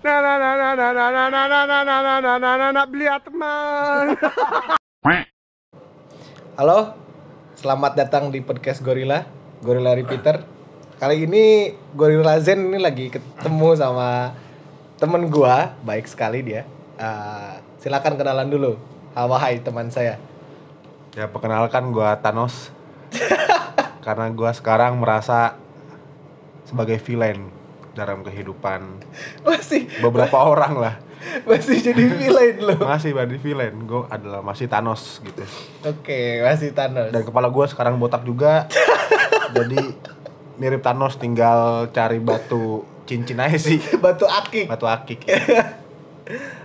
Na na na na na na na na na na na na na na na na beli teman. Halo, selamat datang di podcast Gorilla, Gorilla Repeater. Kali ini Gorilla Zen ini lagi ketemu sama temen gua, baik sekali dia. Eh, silakan kenalan dulu. Hawa hai teman saya. Ya perkenalkan gua Thanos Karena gua sekarang merasa sebagai villain dalam kehidupan Masih beberapa orang lah masih jadi villain lo. Masih jadi villain, gue adalah masih Thanos gitu Oke, masih Thanos. Dan kepala gua sekarang botak juga Jadi mirip Thanos tinggal cari batu cincin aja sih Batu akik. Batu akik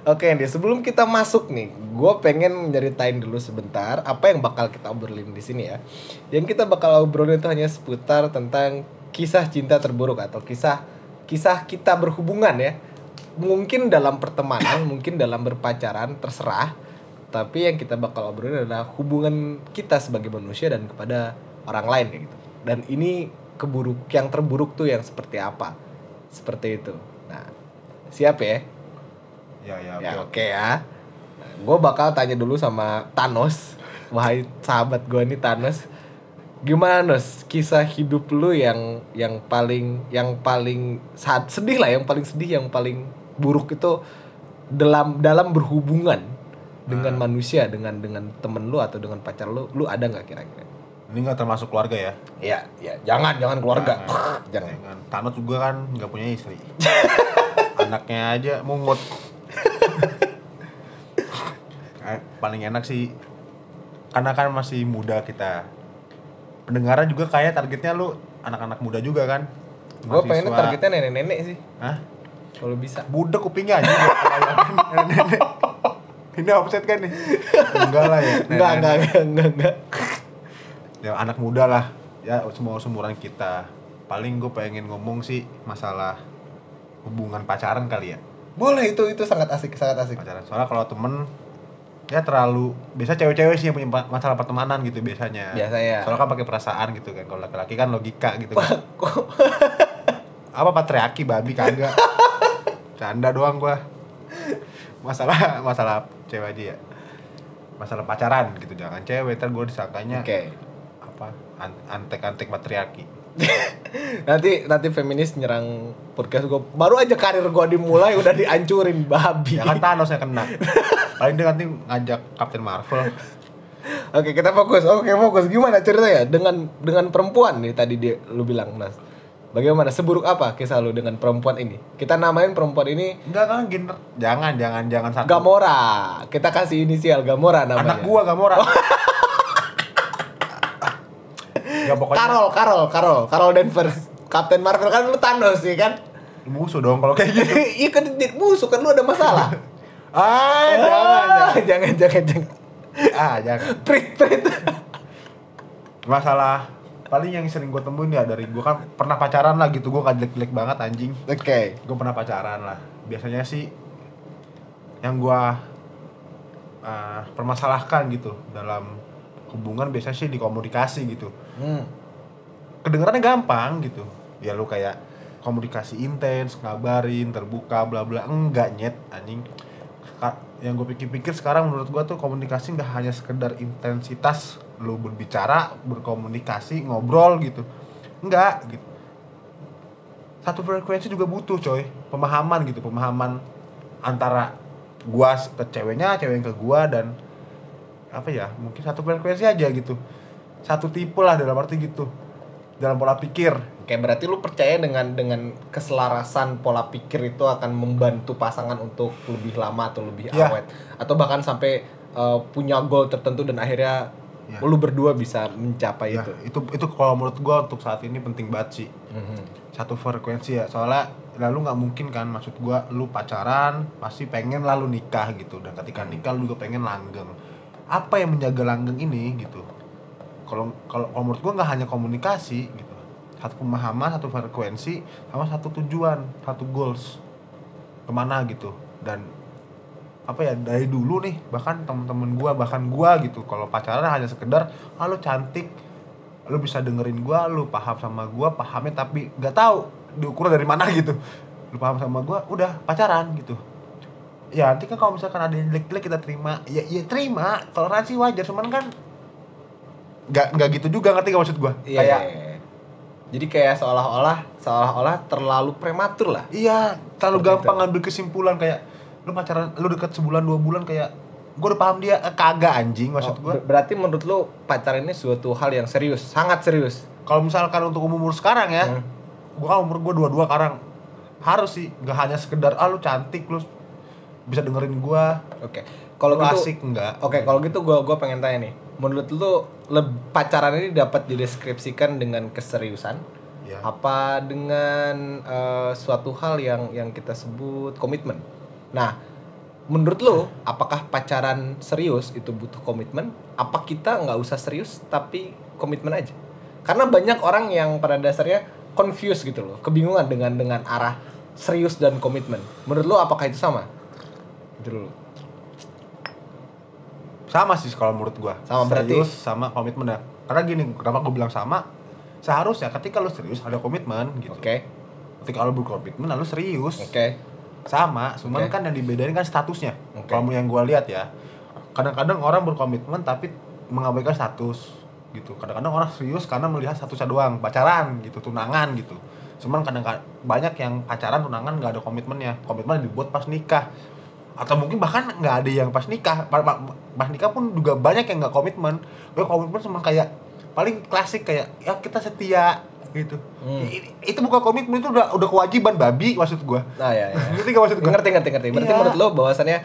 Oke nih, sebelum kita masuk nih, gue pengen nyeritain dulu sebentar apa yang bakal kita obrolin di sini ya. Yang kita bakal obrolin itu hanya seputar tentang kisah cinta terburuk atau kisah kisah kita berhubungan ya. Mungkin dalam pertemanan, mungkin dalam berpacaran, terserah. Tapi yang kita bakal obrolin adalah hubungan kita sebagai manusia dan kepada orang lain kayak gitu. Dan ini keburuk yang terburuk tuh yang seperti apa? Seperti itu. Nah, siap ya? Ya ya Ya oke oke ya. Gue bakal tanya dulu sama Thanos. Wahai sahabat gue nih Thanos. Gimana Nos? Kisah hidup lu yang yang paling yang paling saat sedih lah, yang paling sedih, yang paling buruk itu dalam dalam berhubungan dengan manusia, dengan dengan temen lu atau dengan pacar lu, lu ada nggak kira-kira? Ini gak termasuk keluarga ya? Ya, ya jangan jangan keluarga, jangan. Jangan. Thanos juga kan nggak punya istri. Anaknya aja mungut Eh, Paling enak sih Karena kan masih muda kita Pendengaran juga kayak targetnya lu anak-anak muda juga kan Gue Mahasiswa. targetnya nenek-nenek sih, Hah? kalau bisa. Budek kupingnya aja Nenek-nenek. Ini offset kan nih? Enggak lah ya Enggak, enggak, enggak, enggak, enggak. ya anak muda lah ya semua seumuran kita paling gue pengen ngomong sih masalah hubungan pacaran kali ya Boleh itu itu sangat asik, sangat asik. pacaran soalnya kalau temen ya terlalu biasa cewek-cewek sih yang punya masalah pertemanan gitu biasanya Biasanya. soalnya kan pakai perasaan gitu kan kalau laki-laki kan logika gitu kan. apa patriarki babi kagak canda doang gua masalah masalah cewek aja ya masalah pacaran gitu jangan cewek ntar gue disangkanya Oke. apa an- antek-antek patriarki Nanti nanti feminis nyerang podcast gue. Baru aja karir gue dimulai udah dihancurin babi. ya kan Thanos yang kena paling dia nanti ngajak Captain Marvel Oke, kita fokus. Oke, fokus. Gimana ceritanya dengan dengan perempuan nih tadi dia lu bilang, Nas. Bagaimana seburuk apa kisah lu dengan perempuan ini? Kita namain perempuan ini enggak kan gini jangan jangan jangan satu Gamora. Kita kasih inisial Gamora namanya. anak gua Gamora ya pokoknya Carol, Carol, Carol, Carol Danvers. Captain Marvel kan lu Thanos sih kan? musuh dong kalau kayak gitu Iya kan musuh kan lu ada masalah. ah jangan Ah, jangan, jangan, jangan. ah jangan Prit, prit. masalah paling yang sering gue temuin ya dari gue kan pernah pacaran lah gitu gue gak jelek-jelek banget anjing Oke. gue pernah pacaran lah biasanya sih yang gue uh, permasalahkan gitu dalam hubungan biasanya sih di komunikasi gitu Hmm. kedengarannya gampang gitu. Ya lu kayak komunikasi intens ngabarin terbuka bla bla. Enggak nyet anjing. Yang gue pikir-pikir sekarang menurut gue tuh komunikasi nggak hanya sekedar intensitas lu berbicara berkomunikasi ngobrol gitu. Enggak gitu. Satu frekuensi juga butuh coy. Pemahaman gitu pemahaman antara gua ke ceweknya cewek ke gua dan apa ya mungkin satu frekuensi aja gitu satu tipe lah dalam arti gitu. Dalam pola pikir. Oke, berarti lu percaya dengan dengan keselarasan pola pikir itu akan membantu pasangan untuk lebih lama atau lebih Iya. awet? Atau bahkan sampai uh, punya goal tertentu dan akhirnya Iya. lu berdua bisa mencapai ya itu. itu itu kalau menurut gua untuk saat ini penting banget sih. Mhm. satu frekuensi ya. Soalnya lalu nggak mungkin kan maksud gua lu pacaran pasti pengen lalu nikah gitu. Dan ketika nikah lu juga pengen langgeng. Apa yang menjaga langgeng ini gitu kalau kalau menurut gua nggak hanya komunikasi gitu. Satu pemahaman satu frekuensi sama satu tujuan satu goals. Ke mana gitu. Dan apa ya dari dulu nih bahkan temen-temen gua bahkan gua gitu. Kalau pacaran hanya sekedar ah lu cantik lu bisa dengerin gua lu paham sama gua pahamnya. Tapi nggak tahu diukur dari mana gitu. Lu paham sama gue udah pacaran gitu. Ya nanti kan kalau misalkan ada yang jelek-jelek kita terima. Ya ya terima toleransi wajar. Cuman kan nggak nggak gitu juga ngerti gak maksud gue Iya. kayak Jadi kayak seolah-olah seolah-olah terlalu prematur lah. iya terlalu Seperti gampang ngambil kesimpulan kayak lu pacaran lu deket sebulan dua bulan kayak gue udah paham dia eh, kagak anjing maksud Oh, gue ber- berarti menurut lu pacaran ini suatu hal yang serius, sangat serius. kalau misalkan untuk umur umur sekarang ya Hmm. gue kan umur gue dua dua sekarang harus sih nggak hanya sekedar ah lu cantik lu bisa dengerin gue Oke. Kalau lu gitu asik enggak Oke, kalau gitu gua gua pengen tanya nih. Menurut lu leb- pacaran ini dapat dideskripsikan dengan keseriusan ya apa dengan eh, suatu hal yang yang kita sebut komitmen. Nah, menurut lu apakah pacaran serius itu butuh komitmen? Apa kita nggak usah serius tapi komitmen aja? Karena banyak orang yang pada dasarnya confused gitu loh, kebingungan dengan dengan arah serius dan komitmen. Menurut lu apakah itu sama? Dulu. Sama sih kalau menurut gua. Sama berarti- serius sama komitmen ya. Karena gini kenapa gua bilang sama? Seharusnya ketika lu serius ada komitmen gitu. Oke. ketika lu berkomitmen lalu serius. Oke. sama cuman Oke. kan yang dibedain kan statusnya. Oke. kalau yang gua lihat ya kadang-kadang orang berkomitmen tapi mengabaikan status gitu. Kadang-kadang orang serius karena melihat statusnya doang pacaran gitu tunangan gitu. Cuman kadang banyak yang pacaran tunangan nggak ada komitmennya. Komitmen dibuat pas nikah atau mungkin bahkan nggak ada yang pas nikah Pa- pa- pas nikah pun juga banyak yang nggak komitmen gue komitmen cuma kayak paling klasik kayak ya kita setia gitu Hmm. I- itu bukan komitmen itu udah udah kewajiban babi maksud gua Nah, ya, ya. ngerti gak maksud gua ngerti ngerti ngerti. Berarti Iya. menurut lo bahwasannya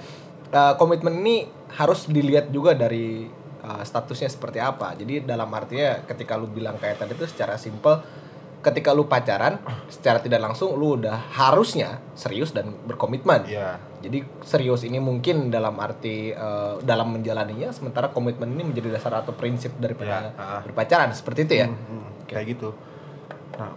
uh, komitmen ini harus dilihat juga dari uh, statusnya seperti apa. Jadi dalam artinya ketika lu bilang kayak tadi itu secara simpel ketika lu pacaran secara tidak langsung lu udah harusnya serius dan berkomitmen. Iya. Jadi serius ini mungkin dalam arti uh, dalam menjalaninya sementara komitmen ini menjadi dasar atau prinsip daripada Iya, ah. berpacaran seperti itu ya. Hmm, hmm, kayak gitu. Nah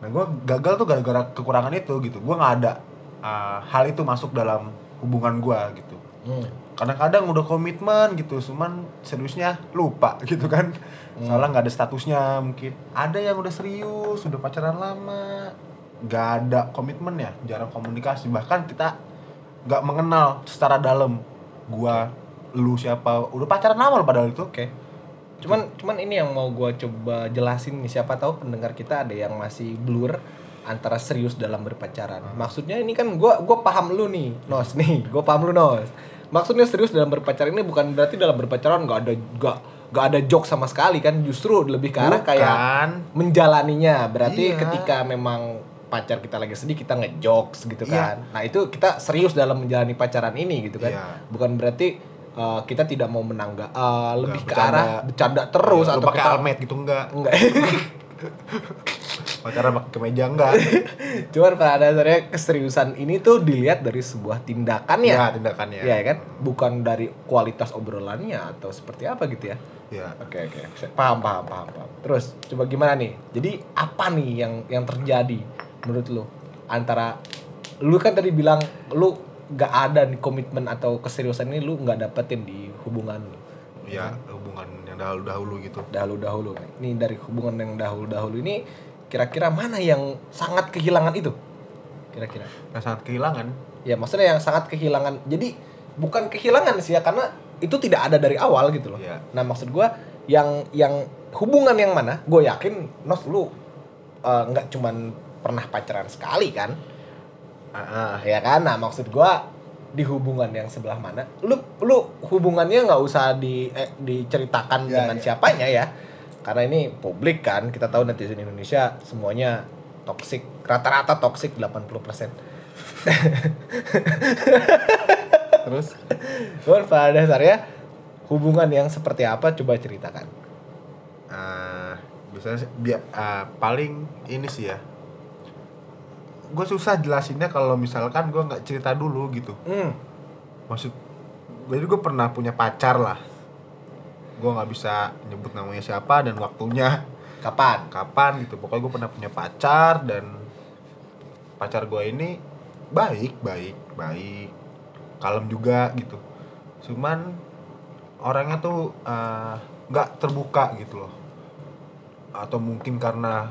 nah gue gagal tuh gara-gara kekurangan itu gitu. Gue nggak ada uh, hal itu masuk dalam hubungan gue gitu. Hmm. kadang-kadang udah komitmen gitu. Cuman seriusnya lupa gitu kan. Soalnya nggak ada statusnya mungkin. Ada yang udah serius udah pacaran lama. Nggak ada komitmen ya jarang komunikasi. Bahkan kita nggak mengenal secara dalam gua lu siapa udah pacaran lama loh padahal itu Oke. Cuman cuman ini yang mau gua coba jelasin nih siapa tahu pendengar kita ada yang masih blur antara serius dalam berpacaran. Maksudnya ini kan gua gua paham lu nih, Nos nih. Gua paham lu, Nos. Maksudnya serius dalam berpacaran ini bukan berarti dalam berpacaran nggak ada nggak nggak ada joke sama sekali kan justru lebih ke arah kayak Bukan. menjalaninya. Berarti Iya. ketika memang pacar kita lagi sedih kita ngejokes gitu Iya. kan. Nah, itu kita serius dalam menjalani pacaran ini gitu kan. Iya. Bukan berarti uh, kita tidak mau menangga uh, lebih ke bercanda. arah bercanda terus Lu atau pakai kita almet gitu enggak enggak. pacaran pakai kemeja enggak Cuman pada dasarnya keseriusan ini tuh dilihat dari sebuah tindakan ya. ya tindakannya Iya kan? Bukan dari kualitas obrolannya atau seperti apa gitu ya. ya Oke oke, paham paham paham paham. Terus coba gimana nih? Jadi apa nih yang yang terjadi menurut lu antara lu kan tadi bilang lu nggak ada nih komitmen atau keseriusan ini lu nggak dapetin di hubungan lu ya hubungan yang dahulu dahulu gitu dahulu dahulu. Ini dari hubungan yang dahulu dahulu ini kira-kira mana yang sangat kehilangan itu? Kira-kira? yang sangat kehilangan Ya maksudnya yang sangat kehilangan. Jadi bukan kehilangan sih ya karena itu tidak ada dari awal gitu loh. Iya. Nah maksud gua yang yang hubungan yang mana? Gue yakin Nos lu eh, nggak cuman pernah pacaran sekali kan? ah. Ya kan? Nah maksud gua di hubungan yang sebelah mana? Lu lu hubungannya nggak usah di eh, diceritakan Ya, dengan ya. siapanya ya. Karena ini publik kan, kita tahu netizen Indonesia semuanya toksik, rata-rata toksik 80%. terus Cuman pada dasarnya hubungan yang seperti apa coba ceritakan. ah biasanya ah, paling ini sih ya gue susah jelasinnya kalau misalkan gue nggak cerita dulu gitu. Hmm. maksud jadi gue pernah punya pacar lah. Gue nggak bisa nyebut namanya siapa dan waktunya. Kapan? kapan gitu. Pokoknya gue pernah punya pacar dan pacar gue ini baik baik baik. Kalem juga gitu. Cuman orangnya tuh eh, nggak terbuka gitu loh. Atau mungkin karena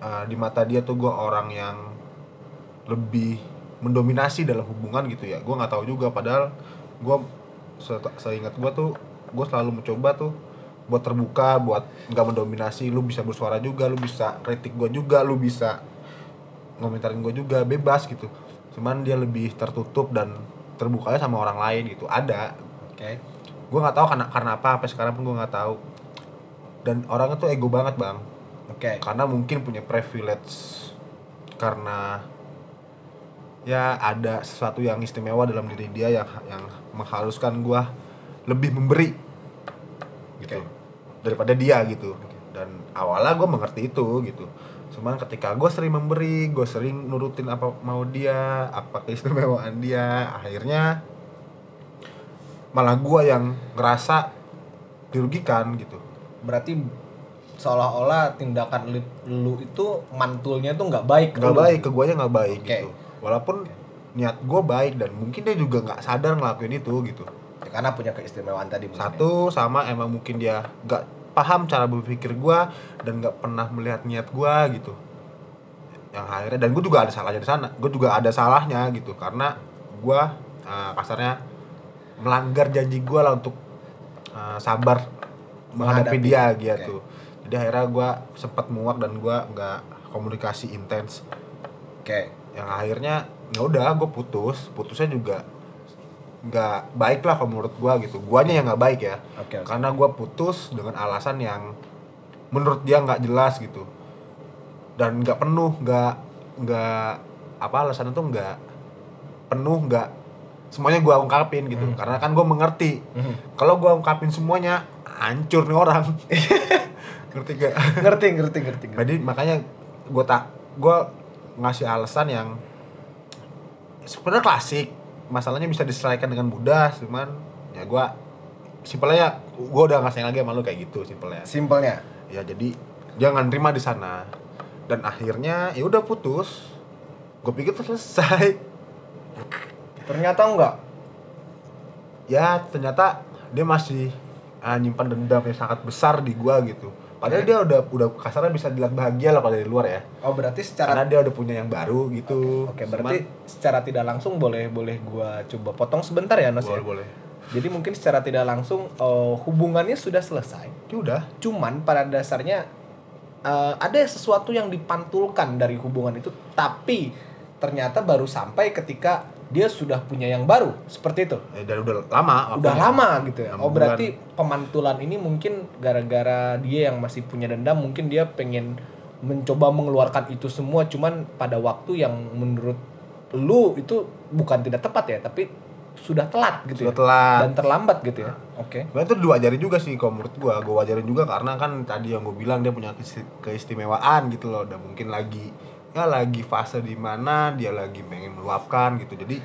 eh, di mata dia tuh gue orang yang lebih mendominasi dalam hubungan gitu ya. Gue nggak tahu juga padahal gue se- seingat gue tuh gue selalu mencoba tuh buat terbuka buat nggak mendominasi. Lu bisa bersuara juga lu bisa kritik gue juga lu bisa ngomentarin gue juga bebas gitu. Cuman dia lebih tertutup dan terbukanya sama orang lain gitu. Ada. Oke. gue nggak tahu karena karena apa sampai sekarang pun gue nggak tahu. Dan orangnya tuh ego banget bang. Oke. karena mungkin punya privilege karena ya ada sesuatu yang istimewa dalam diri dia yang yang menghaluskan gua lebih memberi gitu. Daripada dia gitu. Dan awalnya gue mengerti itu gitu. Cuman ketika gue sering memberi gue sering nurutin apa mau dia apa keistimewaan dia akhirnya malah gua yang ngerasa dirugikan gitu. Berarti seolah-olah tindakan lu, lu itu mantulnya tuh nggak baik. nggak baik ke guanya nggak baik Oke. gitu walaupun niat gue baik dan mungkin dia juga nggak sadar ngelakuin itu gitu. Ya, karena punya keistimewaan tadi mungkin ya. satu sama emang mungkin dia nggak paham cara berpikir gue dan nggak pernah melihat niat gue gitu. Yang akhirnya dan gue juga ada salahnya di sana. Gue juga ada salahnya gitu. Karena gue uh, kasarnya melanggar janji gue lah untuk uh, sabar menghadapi Menghadapi. dia gitu. Jadi akhirnya gue sempat muak dan gue nggak komunikasi intens. Oke. Yang akhirnya ya udah gue putus putusnya juga nggak baik lah kalau menurut gue gitu guanya yang nggak baik ya Oke, oke. karena gue putus dengan alasan yang menurut dia nggak jelas gitu dan nggak penuh nggak nggak apa alasan itu nggak penuh nggak semuanya gue ungkapin gitu karena kan gue mengerti Hmm. kalau gue ungkapin semuanya hancur nih orang ngerti gak ngerti, ngerti, ngerti. ngerti. jadi makanya gue tak gue ngasih alasan yang sebenarnya klasik. Masalahnya bisa diselesaikan dengan mudah cuman ya gue simpelnya gue udah nggak sayang lagi sama lu kayak gitu simpelnya. Simpelnya. ya jadi jangan terima di sana. Dan akhirnya ya udah putus. Gue pikir tuh selesai. Ternyata enggak. ya ternyata dia masih ah, nyimpan dendam yang sangat besar di gua gitu padahal dia udah udah kasarnya bisa dilihat bahagia lah pada di luar ya. Oh, berarti secara karena dia udah punya yang baru gitu. Oke, berarti secara tidak langsung boleh boleh gua coba potong sebentar ya, Nos boleh ya. boleh. Jadi mungkin secara tidak langsung eh, hubungannya sudah selesai. ya udah. Cuman pada dasarnya eh, ada sesuatu yang dipantulkan dari hubungan itu, tapi ternyata baru sampai ketika dia sudah punya yang baru, seperti itu. eh, dan udah lama Udah lama gitu ya. Oh berarti pemantulan ini mungkin gara-gara dia yang masih punya dendam, mungkin dia pengen mencoba mengeluarkan itu semua, cuman pada waktu yang menurut lu itu bukan tidak tepat ya, tapi sudah telat gitu Sudah ya. telat. Dan terlambat gitu ya. Oke. Sebenarnya itu diwajarin juga sih kalau menurut gua, gua wajarin juga karena kan tadi yang gua bilang dia punya keisti- keistimewaan gitu loh, dan mungkin lagi ya lagi fase di mana dia lagi pengen meluapkan gitu. Jadi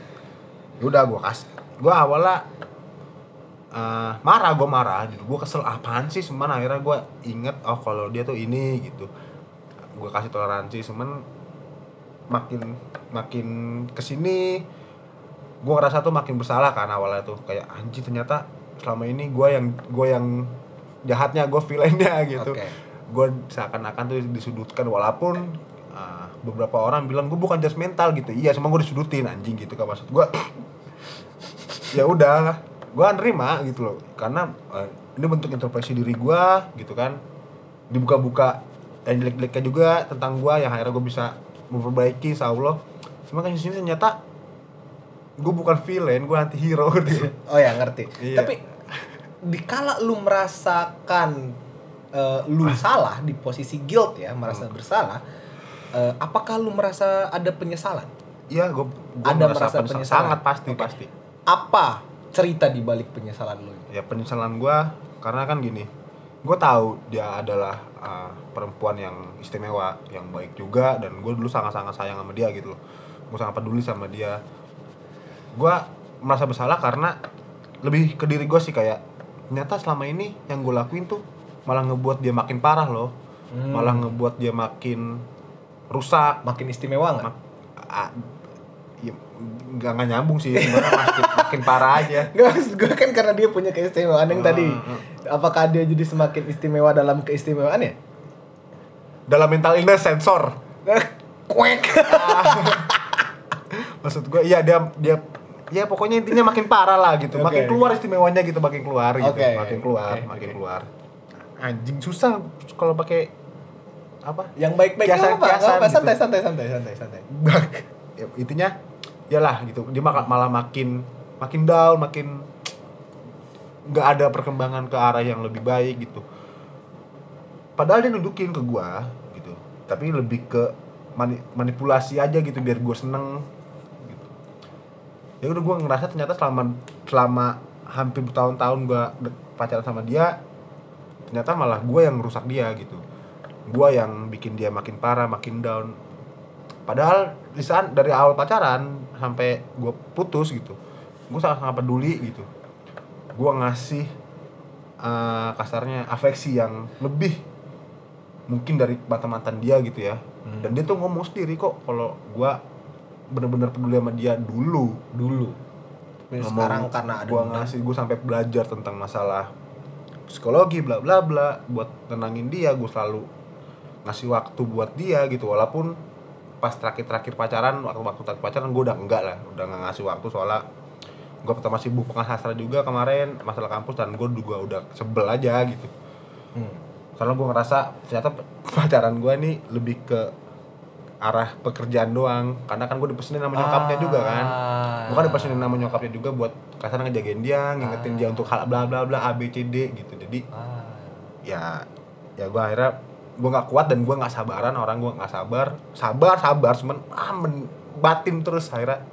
ya udah gua kasih. Gua awalnya eh, marah, gua marah, gitu. gua kesel apaan sih, cuman akhirnya gua inget oh kalau dia tuh ini gitu. Gua kasih toleransi, cuman makin makin ke sini gue ngerasa tuh makin bersalah kan awalnya tuh kayak anjing ternyata selama ini gue yang gue yang jahatnya gue villainnya gitu Oke. gue seakan-akan tuh disudutkan walaupun uh, beberapa orang bilang gue bukan judgmental gitu. Iya cuma gue disudutin anjing gitu kan maksud gue ya udah gue nerima gitu loh. Karena uh, ini bentuk introspeksi diri gue gitu kan. Dibuka-buka yang jelek-jeleknya juga tentang gue yang akhirnya gue bisa memperbaiki Allah. Cuma kan sini ternyata gue bukan villain gue anti hero gitu. Oh ya ngerti. Iya. Tapi dikala lu merasakan eh, lu salah di posisi guilt ya, merasa bersalah, eh, apakah lu merasa ada penyesalan? iya gue Ada merasa merasa penyesal- penyesalan? sangat pasti Oke. pasti Apa cerita di balik penyesalan lu? ya penyesalan gue karena kan gini gue tahu dia adalah uh, perempuan yang istimewa yang baik juga dan gue dulu sangat sangat sayang sama dia gitu loh gue sangat peduli sama dia gue merasa bersalah karena lebih ke diri gue sih kayak ternyata selama ini yang gue lakuin tuh malah ngebuat dia makin parah loh Hmm. malah ngebuat dia makin rusak Makin istimewa nggak? mak ah, ya, nggak nggak nyambung sih sebenarnya makin, makin parah aja Gak maksud gue kan karena dia punya keistimewaan yang Hmm, tadi. hmm. Apakah dia jadi semakin istimewa dalam keistimewaannya? dalam mental illness sensor Kuek. maksud gue iya dia dia ya pokoknya intinya makin parah lah gitu Oke. makin keluar istimewanya gitu makin keluar gitu Oke. makin keluar Oke, makin keluar anjing susah kalau pakai apa Yang baik-baik Kiasan- apa? Nggak kiasan apa-apa, gitu. santai santai santai santai santai. ya, intinya yalah gitu dia malah, makin makin down makin nggak ada perkembangan ke arah yang lebih baik gitu padahal dia nunjukin ke gua gitu tapi lebih ke mani- manipulasi aja gitu biar gua seneng gitu ya udah gua ngerasa ternyata selama selama hampir bertahun-tahun gua pacaran sama dia ternyata malah gua yang rusak dia gitu gua yang bikin dia makin parah makin down. Padahal di saat dari awal pacaran sampai gue putus gitu gue sangat sangat peduli gitu. Gue ngasih eh, kasarnya afeksi yang lebih mungkin dari mantan mantan dia gitu ya. Dan dia tuh ngomong sendiri kok kalau gue bener-bener peduli sama dia dulu. Dulu. Ngomong, sekarang karena ada gua dendam. ngasih gue sampai belajar tentang masalah psikologi bla bla bla buat tenangin dia gue selalu ngasih waktu buat dia gitu walaupun pas terakhir-terakhir pacaran waktu-waktu terakhir pacaran gue udah enggak lah udah nggak ngasih waktu soalnya gue pertama sibuk pengas sastra juga kemarin masalah kampus dan gue juga udah sebel aja gitu Hmm. karena gue ngerasa ternyata pacaran gue nih lebih ke arah pekerjaan doang karena kan gue dipesenin sama nyokapnya juga kan Ah. gue kan dipesenin sama nyokapnya juga buat kasar ngejagain dia ngingetin dia untuk hal bla bla bla a b c d gitu jadi Ah. ya ya gue akhirnya gue nggak kuat dan gue nggak sabaran orang gue nggak sabar sabar sabar cuman ah batin terus akhirnya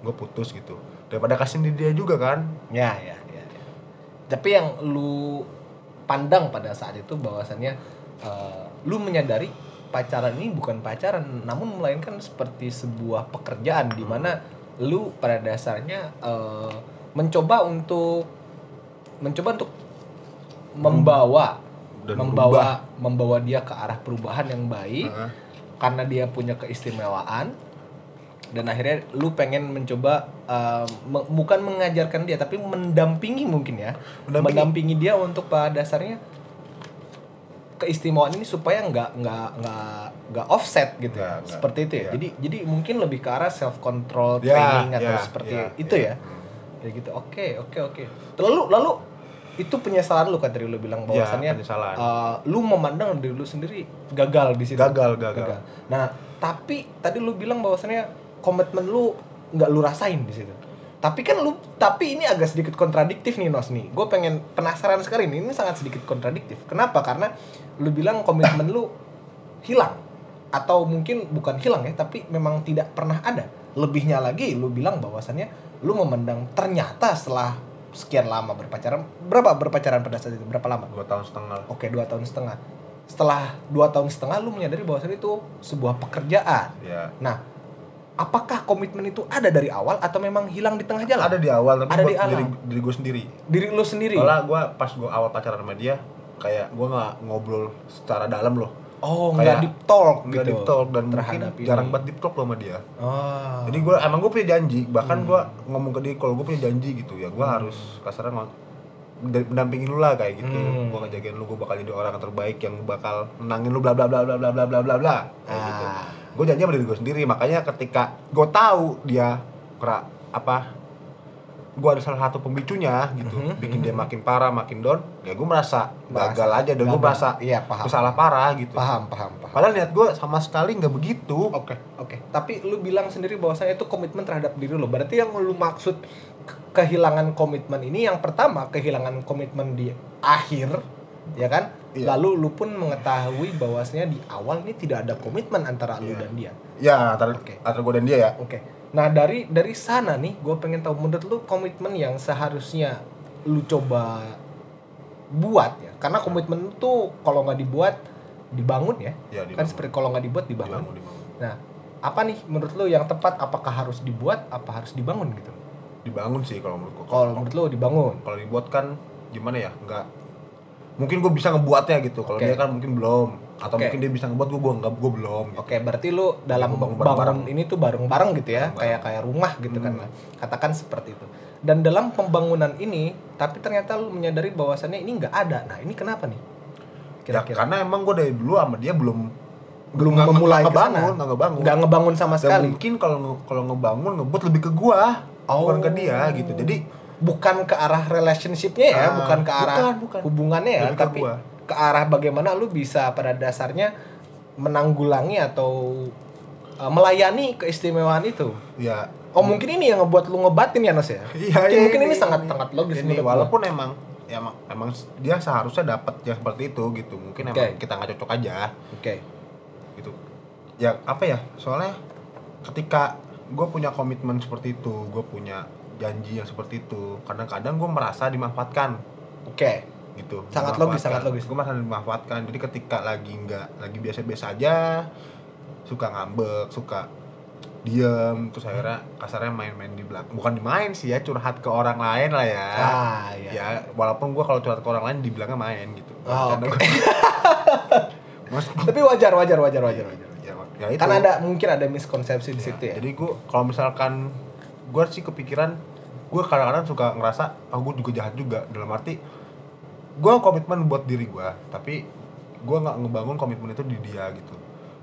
gue putus gitu daripada kasih di dia juga kan Ya, ya, ya. ya. Tapi yang lu pandang pada saat itu bahwasannya eh, lu menyadari pacaran ini bukan pacaran, namun melainkan seperti sebuah pekerjaan di mana lu pada dasarnya eh, mencoba untuk mencoba untuk membawa Dan membawa membawa dia ke arah perubahan yang baik Heeh. karena dia punya keistimewaan dan akhirnya lu pengen mencoba uh, me- bukan mengajarkan dia tapi mendampingi mungkin ya Mendampingi. mendampingi dia untuk pada dasarnya keistimewaan ini supaya nggak nggak nggak nggak offset gitu Nggak, ya nggak. seperti itu ya Iya. jadi jadi mungkin lebih ke arah self control Ya, training atau ya, seperti ya, itu ya. ya kayak gitu oke oke oke lalu lalu itu penyesalan lu kan tadi lu bilang Ya, bahwasannya penyesalan. uh, lu memandang diri lu sendiri gagal di situ Gagal, gagal. Nah, tapi tadi lu bilang bahwasannya komitmen lu nggak lu rasain di situ. Tapi kan lu, tapi ini agak sedikit kontradiktif nih Nos nih. Gue pengen penasaran sekali nih. Ini sangat sedikit kontradiktif. Kenapa? Karena lu bilang komitmen lu hilang atau mungkin bukan hilang ya, tapi memang tidak pernah ada. Lebihnya lagi, lu bilang bahwasannya lu memandang ternyata setelah sekian lama berpacaran, berapa berpacaran pada saat itu? Berapa lama? dua tahun setengah. Oke, dua tahun setengah. Setelah dua tahun setengah, lu menyadari bahwasannya itu sebuah pekerjaan. ya Nah, apakah komitmen itu ada dari awal atau memang hilang di tengah jalan? ada di awal tapi Ada di awal. diri, diri gue sendiri Diri lu sendiri. soalnya gue pas gue awal pacaran sama dia kayak gue nggak ngobrol secara dalam loh oh, kayak deep talk gitu. deep talk dan mungkin ini. jarang banget deep talk sama dia Oh. jadi gue emang gue punya janji bahkan Hmm. gue ngomong ke dia kalau gue punya janji gitu ya gue harus kasarnya mendampingin lu lah kayak gitu Hmm. gue ngejagain lu gue bakal jadi orang yang terbaik yang bakal menangin lu bla bla bla bla bla bla bla bla bla kayak gitu Ah. gue janji sama diri gue sendiri makanya ketika gue tahu dia kera apa gue ada salah satu pemicunya gitu Mhm, bikin dia makin parah makin down ya gue merasa gagal aja dan gue merasa Iya, paham. salah parah gitu Paham, paham, paham. padahal niat gue sama sekali nggak begitu Oke, oke. Tapi lu bilang sendiri bahwasanya itu komitmen terhadap diri lu. Berarti yang lu maksud ke- kehilangan komitmen ini yang pertama kehilangan komitmen di akhir, ya kan? Iya. Lalu lu pun mengetahui bahwasanya di awal ini tidak ada komitmen antara lu Iya. dan dia. ya antara Oke. antara gue dan dia ya Oke. Nah dari dari sana nih, gue pengen tahu menurut lu komitmen yang seharusnya lu coba buat ya, karena komitmen itu kalau nggak dibuat dibangun ya, ya kan dibangun. seperti kalau nggak dibuat dibangun. dibangun dibangun Nah, apa nih menurut lu yang tepat? Apakah harus dibuat? Apa harus dibangun gitu? dibangun sih kalau menurut gue Kalau menurut lu dibangun. kalau dibuat kan gimana ya nggak mungkin gue bisa ngebuatnya gitu kalau Oke. dia kan mungkin belum atau Oke. mungkin dia bisa ngebuat gue gue nggak gue belum gitu. Oke, berarti lu dalam bangun bangun, bareng-bareng. ini tuh bareng-bareng gitu ya, Bareng-bareng. kayak kayak rumah gitu kan. Hmm. Katakan seperti itu. Dan dalam pembangunan ini, tapi ternyata lu menyadari bahwasannya ini nggak ada. Nah, ini kenapa nih? ya Kira-kira. karena emang gue dari dulu sama dia belum belum Nggak- memulai nggak ke sana. ngebangun, nggak ngebangun. Nggak ngebangun sama Dan sekali. mungkin kalau kalau ngebangun ngebut lebih ke gua bukan ke dia gitu jadi bukan ke arah relationshipnya ya, Ah, bukan ke arah bukan, bukan. hubungannya ya, Lebih tapi gua. ke arah bagaimana lu bisa pada dasarnya menanggulangi atau uh, melayani keistimewaan itu. ya Oh mungkin ini yang ngebuat lu ngebatin ya Nas ya? Iya, mungkin, iya, mungkin ini iya, sangat iya. sangat logis ini gua. walaupun emang ya emang, emang dia seharusnya dapat yang seperti itu gitu mungkin Oke. emang kita nggak cocok aja Oke. gitu ya apa ya soalnya ketika gue punya komitmen seperti itu gue punya janji yang seperti itu kadang-kadang gue merasa dimanfaatkan Oke. gitu Sangat logis, sangat logis. gue merasa dimanfaatkan jadi ketika lagi nggak lagi biasa-biasa aja suka ngambek suka diem terus akhirnya kasarnya main-main di belakang bukan dimain sih ya curhat ke orang lain lah ya Ah, iya. ya walaupun gue kalau curhat ke orang lain di belakang main gitu Oh, oke. gua. Mas, Tapi wajar wajar wajar wajar wajar. ya, ya itu. Kan ada mungkin ada miskonsepsi di situ ya. Jadi gue kalau misalkan gue sih kepikiran gue kadang-kadang suka ngerasa ah gue juga jahat juga dalam arti gue komitmen buat diri gue tapi gue nggak ngebangun komitmen itu di dia gitu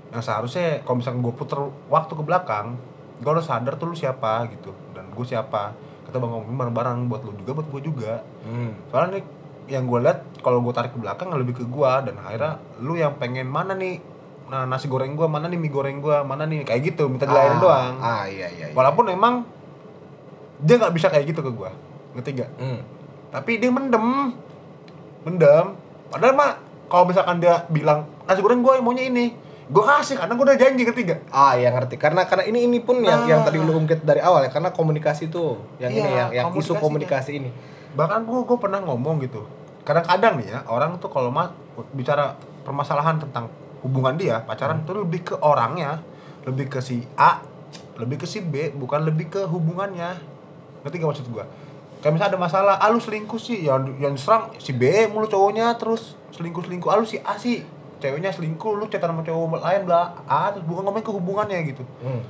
yang seharusnya kalau misalkan gue puter waktu ke belakang gue harus sadar tuh lu siapa gitu dan gue siapa kita bangun bareng-bareng buat lu juga buat gue juga Hmm. soalnya nih yang gue lihat kalau gue tarik ke belakang lebih ke gue dan akhirnya lu yang pengen mana nih nah nasi goreng gue mana nih mie goreng gue mana nih kayak gitu minta dilayanin Ah, doang Ah iya iya. iya. walaupun emang dia nggak bisa kayak gitu ke gue ngerti gak Hmm. tapi dia mendem. Mendem. Padahal mah kalau misalkan dia bilang nasi goreng gue maunya ini. Gue kasih karena gue udah janji ngerti gak Ah ya ngerti. Karena karena ini ini pun yang Nah. yang tadi lu ungkit dari awal ya karena komunikasi tuh yang ini Iya, yang yang isu komunikasi ini. bahkan gue gue pernah ngomong gitu. Kadang-kadang nih ya orang tuh kalau mah bicara permasalahan tentang hubungan dia pacaran tuh lebih ke orangnya lebih ke si A lebih ke si B bukan lebih ke hubungannya ngerti gak maksud gue kayak misalnya ada masalah ah lu selingkuh sih yang yang serang si B mulu cowoknya terus selingkuh selingkuh ah lu si A sih ceweknya selingkuh lu cetan sama cowok lain belah A terus bukan ngomongin ke hubungannya gitu Hmm.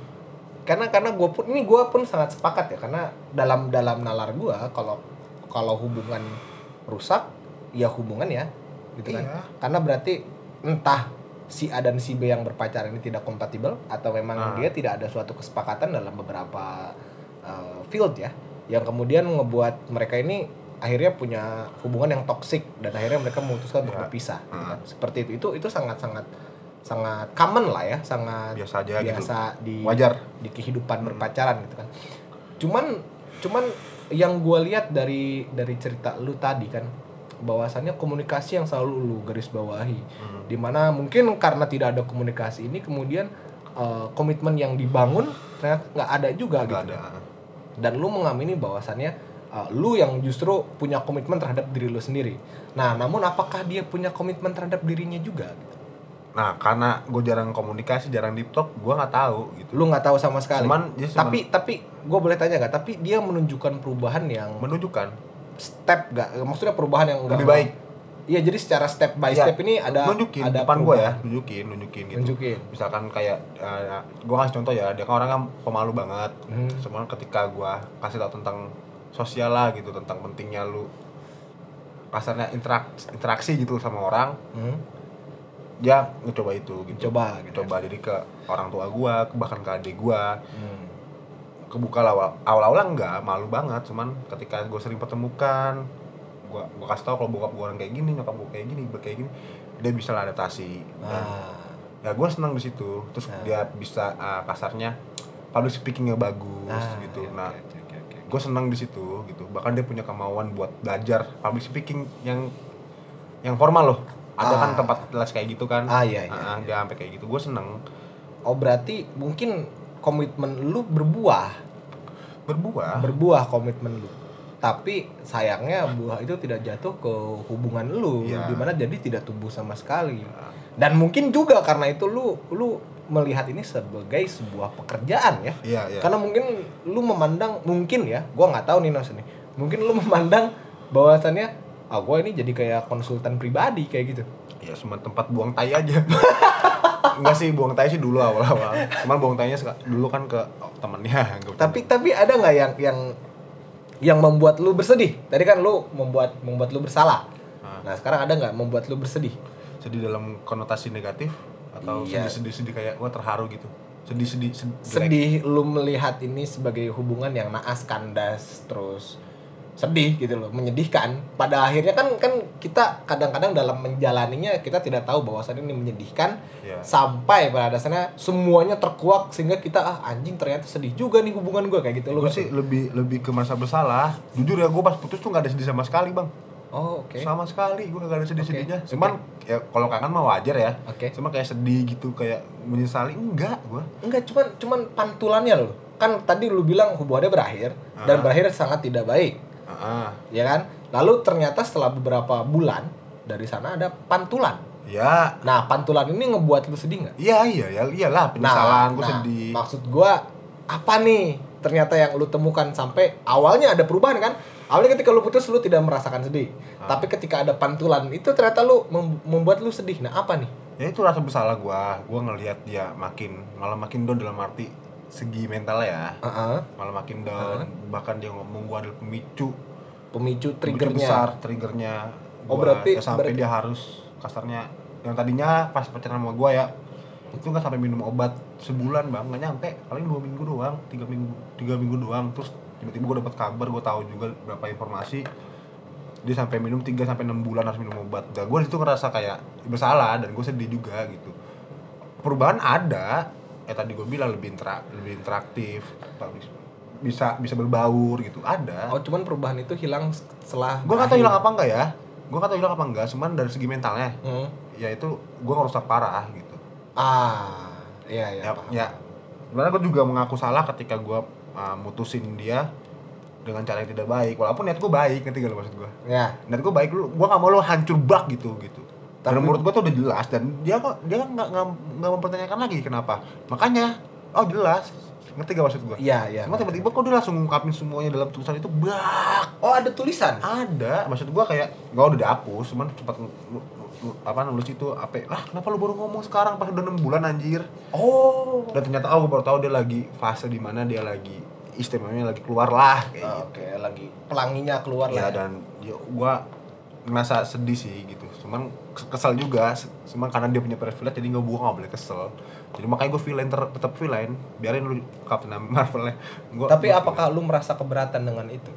Karena karena gue pun ini gue pun sangat sepakat ya karena dalam dalam nalar gue kalau kalau hubungan rusak ya hubungan ya gitu kan. Iya. Karena berarti entah si A dan si B yang berpacaran ini tidak kompatibel atau memang Ah. dia tidak ada suatu kesepakatan dalam beberapa uh, field ya yang kemudian ngebuat mereka ini akhirnya punya hubungan yang toksik dan akhirnya mereka memutuskan untuk Iya. berpisah gitu kan. seperti itu itu itu sangat sangat sangat common lah ya sangat biasa aja gitu biasa di wajar di kehidupan Hmm. berpacaran gitu kan cuman cuman yang gue lihat dari dari cerita lu tadi kan bahwasannya komunikasi yang selalu lu garis bawahi Hmm. di mana mungkin karena tidak ada komunikasi ini kemudian eh, komitmen yang dibangun ternyata nggak ada juga Nggak gitu ada dan lu mengamini bahwasannya eh, lu yang justru punya komitmen terhadap diri lu sendiri nah namun apakah dia punya komitmen terhadap dirinya juga? Nah, karena gue jarang komunikasi, jarang deep talk, gue nggak tahu gitu. lu nggak tahu sama sekali Cuman dia cuman tapi tapi gue boleh tanya gak tapi dia menunjukkan perubahan yang menunjukkan step gak maksudnya perubahan yang lebih baik. Iya jadi secara step by Iya, step ini ada nunjukin ada depan gue ya, nunjukin, nunjukin gitu. nunjukin Misalkan kayak gue kasih contoh ya, dia kan orangnya pemalu banget. Hmm. Cuman ketika gue kasih tau tentang sosial lah gitu, tentang pentingnya lu kasarnya interaksi, interaksi gitu sama orang, Hmm, dia ngecoba itu gitu. coba gitu Coba diri ke orang tua gue, bahkan ke adik gue, Hmm. kebuka lah awal awal enggak malu banget cuman ketika gue sering pertemukan gue gue kasih tau kalau bokap gue orang kayak gini nyokap gue kayak gini gue kayak gini dia bisa lah adaptasi. Dan ah. ya gue senang di situ. Terus Nah. dia bisa ah, kasarnya public speakingnya bagus ah, gitu. oke, nah oke, oke, oke. gue senang di situ gitu. Bahkan dia punya kemauan buat belajar public speaking yang yang formal loh. Ada Ah. kan tempat kelas kayak gitu kan? Ah, iya, iya, Ah, dia sampai kayak gitu. Gue seneng. Oh berarti mungkin komitmen lu berbuah? Berbuah? Berbuah komitmen lu tapi sayangnya buah itu tidak jatuh ke hubungan lu Iya. di mana jadi tidak tumbuh sama sekali. Dan mungkin juga karena itu lu lu melihat ini sebagai sebuah pekerjaan ya. Iya iya. Karena mungkin lu memandang mungkin ya gua nggak tahu nih Nos nih. Mungkin lu memandang bahwasannya ah gua ini jadi kayak konsultan pribadi kayak gitu. Ya cuma tempat buang tai aja. Enggak sih buang tai sih dulu awal-awal. Cuman buang tainya dulu kan ke oh, temennya tapi tapi ada nggak yang yang yang membuat lu bersedih. Tadi kan lu membuat membuat lu bersalah. Ah. nah sekarang ada nggak membuat lu bersedih? Jadi dalam konotasi negatif atau Iya. sedih sedih sedih kayak gue terharu gitu. Sedih sedih sedih, sedih lu melihat ini sebagai hubungan yang naas kandas terus sedih gitu loh menyedihkan. Pada akhirnya kan kan kita kadang-kadang dalam menjalaninya kita tidak tahu bahwasannya ini menyedihkan. Iya. sampai pada dasarnya semuanya terkuak sehingga kita ah anjing ternyata sedih juga nih hubungan gue kayak gitu. Loh gue sih lebih lebih ke merasa bersalah. Jujur ya gue pas putus tuh nggak ada sedih sama sekali bang. Oh oke. Sama sekali gue gak ada sedih sedihnya Oke, cuman ya kalau kangen mah wajar ya. Oke. cuma kayak sedih gitu kayak menyesali enggak gue enggak cuman cuman pantulannya loh. Kan tadi lu bilang hubungannya berakhir dan Ah. berakhir sangat tidak baik ah ya kan lalu ternyata setelah beberapa bulan dari sana ada pantulan ya Nah, pantulan ini ngebuat lu sedih nggak? iya iya ya iyalah penyesalan gue nah, sedih Maksud gua apa nih? Ternyata yang lu temukan sampai awalnya ada perubahan kan? Awalnya ketika lu putus lu tidak merasakan sedih. Ah. Tapi ketika ada pantulan itu ternyata lu mem- membuat lu sedih. Nah, apa nih? ya itu rasa bersalah gue gue ngelihat dia makin malah makin down dalam arti segi mental ya. Heeh. malah makin down. Bahkan dia ngomong gue adalah pemicu. Pemicu Pemicu triggernya. besar triggernya Oh, Gua- berarti- ya sampai berarti- dia harus kasarnya yang tadinya pas pacaran sama gue ya itu nggak sampai minum obat sebulan bang. Nggak nyampe. Paling dua minggu doang tiga minggu tiga minggu doang. Terus tiba-tiba gue dapat kabar gue tahu juga berapa informasi. Dia sampai minum 3 sampai enam bulan harus minum obat. Dan gue itu ngerasa kayak bersalah dan gue sedih juga gitu. Perubahan ada ya tadi gue bilang lebih intera lebih interaktif bisa bisa berbaur gitu ada Oh, cuman perubahan itu hilang setelah gue nggak tahu berakhir. hilang apa enggak ya gue nggak tahu hilang apa enggak cuman dari segi mentalnya Hmm. ya itu gue ngerusak parah gitu Ah, iya iya. ya, paham. ya sebenarnya gue juga mengaku salah ketika gue uh, mutusin dia dengan cara yang tidak baik walaupun niat gue baik ngerti gak lo maksud gue Ya. niat gue baik lu gue gak mau lo hancur bak gitu gitu dan Tapi- menurut gue tuh udah jelas dan dia kok dia kan nggak nggak mempertanyakan lagi kenapa. Makanya oh jelas. Ngerti gak maksud gue Iya, iya. cuma tiba-tiba kok dia langsung ngungkapin semuanya dalam tulisan itu bak Oh, ada tulisan. ada. Maksud gua kayak nggak udah dihapus cuman nu- apa nulis itu apa lah kenapa lu baru ngomong sekarang? Pas udah enam bulan anjir. Oh. dan ternyata oh gua baru tahu dia lagi fase di mana dia lagi istimewanya lagi keluar lah kayak Ah, gitu. Oke, lagi pelanginya keluar ya lah. dan ya gua ngerasa sedih sih gitu cuman kes- kesal juga cuman karena dia punya privilege jadi nggak gua nggak boleh kesel. Jadi makanya gue villain ter- tetap villain biarin lu Captain Marvel gua Tapi gua apakah lu merasa keberatan dengan itu?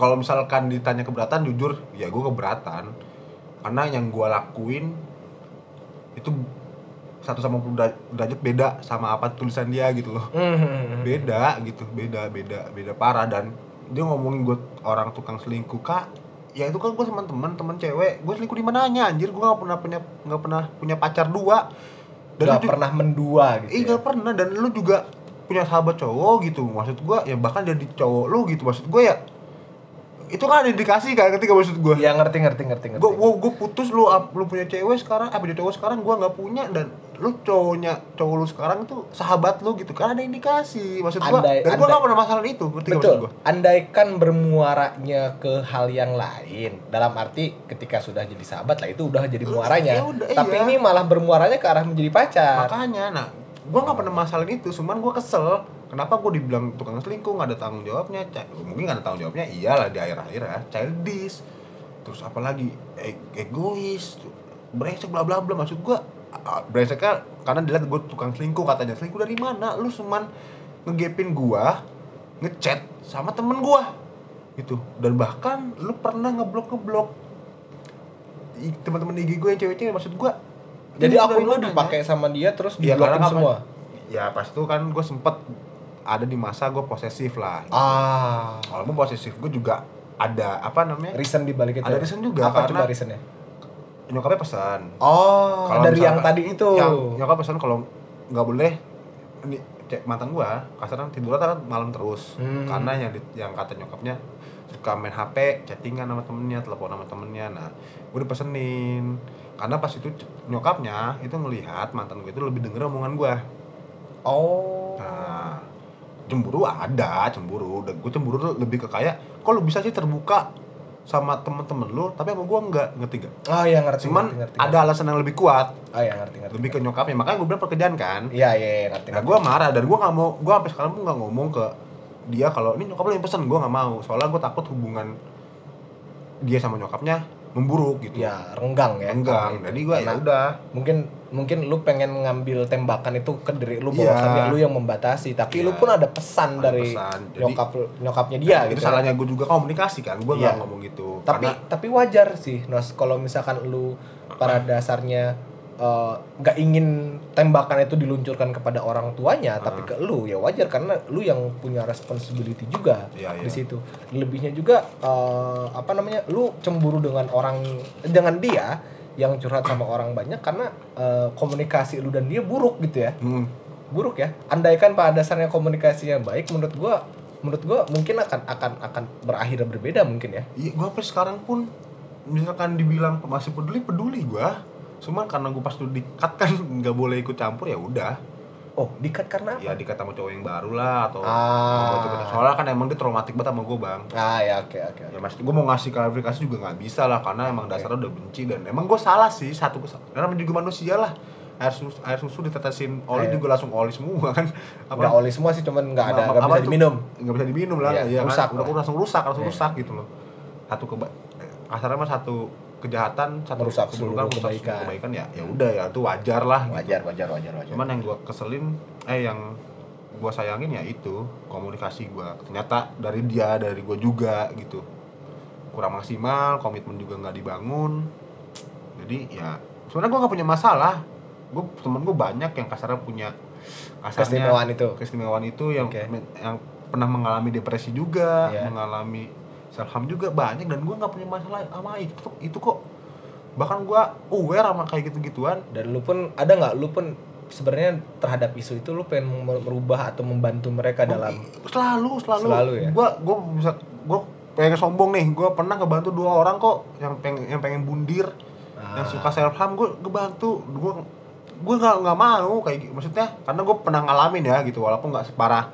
kalau misalkan ditanya keberatan jujur ya gue keberatan. Karena yang gue lakuin itu satu sama puluh deraj- derajat beda sama apa tulisan dia gitu loh. Hmm. beda gitu beda beda beda parah. Dan dia ngomongin gue orang tukang selingkuh kak ya itu kan gue sama teman teman cewek. Gue selingkuh di mananya anjir. Gue nggak pernah punya nggak pernah punya pacar dua. Gak lu ju- pernah mendua gitu. Iya ya? gak pernah. Dan lu juga punya sahabat cowok gitu. Maksud gua ya bahkan jadi cowok lu gitu. Maksud gua ya itu kan ada indikasi kan ketika maksud gua Iya ngerti ngerti ngerti ngerti. gua, gua putus lu lu punya cewek sekarang apa punya cowok sekarang gua nggak punya dan lu cowoknya cowok lu sekarang itu sahabat lu gitu kan ada indikasi maksud Andai- dan gua andai- gak pernah masalah itu ngerti gak maksud Betul. gua Andaikan bermuaranya ke hal yang lain, dalam arti ketika sudah jadi sahabat lah itu udah jadi muaranya. ya udah, Tapi iya. ini malah bermuaranya ke arah menjadi pacar. makanya nah gua nggak pernah masalahin itu cuman gua kesel. Kenapa gua dibilang tukang selingkuh nggak ada tanggung jawabnya? Mungkin nggak ada tanggung jawabnya iyalah di akhir akhir ya childish. Terus apalagi e- egois brengsek bla bla bla. Maksud ah, brengseknya karena dilihat gua tukang selingkuh katanya. Selingkuh dari mana? Lu cuman ngegepin gua ngechat sama temen gua gitu. Dan bahkan lu pernah ngeblok ngeblok teman-teman IG gue yang cewek-cewek. Maksud gua Jadi ini akun dari lu dipakai sama dia terus Iya, diblokin karena semua. Ya pas itu kan gue sempet ada di masa gue posesif lah. Ah. Walaupun posesif gue juga ada apa namanya? Reason di balik itu. Ada reason juga, Apa karena- coba reasonnya? Nyokapnya pesan. Oh, Kalau dari yang tadi itu. Yang nyokap pesan kalau nggak boleh ini cek mantan gua kasarnya tidur kan malam terus Hmm. karena yang di- yang kata nyokapnya suka main HP, chattingan sama temennya, telepon sama temennya. Nah, gue dipesenin karena pas itu nyokapnya itu ngelihat mantan gue itu lebih denger omongan gua. Oh. Nah, cemburu ada, cemburu. Dan gue cemburu tuh lebih ke kayak, kok lu bisa sih terbuka sama temen-temen lu, tapi sama gue enggak, ngerti gak? Oh, iya ngerti. Cuman ngerti, ngerti, ada alasan yang lebih kuat, ngerti. Oh, iya ngerti ngerti. lebih ke nyokapnya. Makanya gue bilang pekerjaan kan. Iya, iya, iya, ngerti. Nah, ngerti. gue marah dan gue nggak mau, gue sampai sekarang pun nggak ngomong ke dia kalau ini nyokap lu yang pesen, gue nggak mau. Soalnya gue takut hubungan dia sama nyokapnya memburuk gitu. ya renggang ya itu. jadi gue ya udah. mungkin mungkin lu pengen ngambil tembakan itu ke diri lu Iya. bahwasannya lu yang membatasi tapi lu Iya. pun ada pesan Ada dari pesan. Jadi- nyokap nyokapnya dia itu gitu salahnya gue juga komunikasi kan gue Iya. nggak ngomong gitu tapi Karena- tapi wajar sih Nos kalau misalkan lu pada dasarnya eh, nggak ingin tembakan itu diluncurkan kepada orang tuanya tapi ke lu ya wajar karena lu yang punya responsibility juga Iya, di situ. Lebihnya juga eh, apa namanya lu cemburu dengan orang dengan dia yang curhat sama orang banyak karena eh, komunikasi lu dan dia buruk gitu ya. Hmm. buruk ya. Andaikan pada dasarnya komunikasinya baik menurut gua menurut gua mungkin akan akan akan berakhir berbeda mungkin ya. Iya, gue sampai sekarang pun misalkan dibilang masih peduli peduli gue. Cuman karena gue pas udah dikat kan nggak boleh ikut campur ya udah. oh dikat karena apa Ya dikat sama cowok yang baru lah atau Ah. cowok- soalnya kan emang dia traumatik banget sama gue bang. Ah ya oke oke. oke. Ya mas, gue mau ngasih klarifikasi juga nggak bisa lah karena emang dasarnya udah benci dan emang gue salah sih satu karena juga manusia lah air susu, air susu ditetesin oli Iya. juga langsung oli semua kan Nggak oli semua sih cuman nggak ada Apa- nggak apa bisa tuh? diminum. nggak bisa diminum lah Iya, ya, rusak kan udah langsung rusak langsung Iya. rusak gitu loh satu keba kasarnya mah satu kejahatan satu Merusak keburukan, merusak kebaikan. kebaikan ya ya udah ya itu wajar lah gitu. Wajar wajar wajar wajar. cuman yang gua keselin eh yang gua sayangin ya itu komunikasi gua ternyata dari dia dari gua juga gitu kurang maksimal komitmen juga nggak dibangun jadi ya sebenarnya gua nggak punya masalah gue temen gue banyak yang kasarnya punya kasarnya Keistimewaan itu. keistimewaan itu yang Oke. yang pernah mengalami depresi juga Iya. mengalami self harm juga banyak dan gua nggak punya masalah sama itu itu kok bahkan gua aware sama kayak gitu gituan Dan lu pun ada nggak lu pun sebenarnya terhadap isu itu lu pengen merubah atau membantu mereka dalam selalu selalu Selalu ya? gua gua bisa gua pengen sombong nih gua pernah ngebantu dua orang kok yang pengen yang pengen bundir yang Ah. suka self harm gua ngebantu gua gua nggak nggak mau kayak gitu. maksudnya karena gua pernah ngalamin ya gitu walaupun nggak separah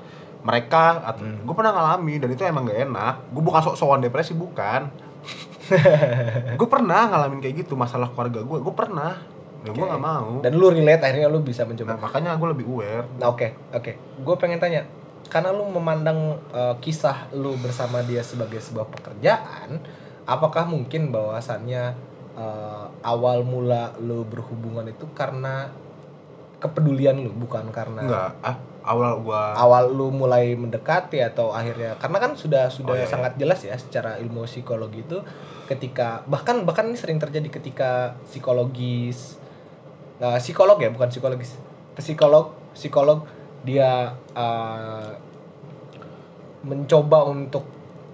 mereka atau Hmm. gua pernah ngalamin dan itu emang gak enak gua bukan sok-sokan depresi bukan gue pernah ngalamin kayak gitu masalah keluarga gue gue pernah dan gue Oke. nggak mau dan lu relate akhirnya lu bisa Nah, mencoba. makanya gue lebih aware Nah oke oke. Gue pengen tanya karena lu memandang eh, kisah lu bersama dia sebagai sebuah pekerjaan, apakah mungkin bahwasannya eh, awal mula lu berhubungan itu karena kepedulian lu bukan karena enggak ah awal gue awal lu mulai mendekati atau akhirnya karena kan sudah sudah Oh, iya, iya. sangat jelas ya secara ilmu psikologi itu ketika bahkan bahkan ini sering terjadi ketika psikologis eh, psikolog ya bukan psikologis psikolog psikolog dia eh, mencoba untuk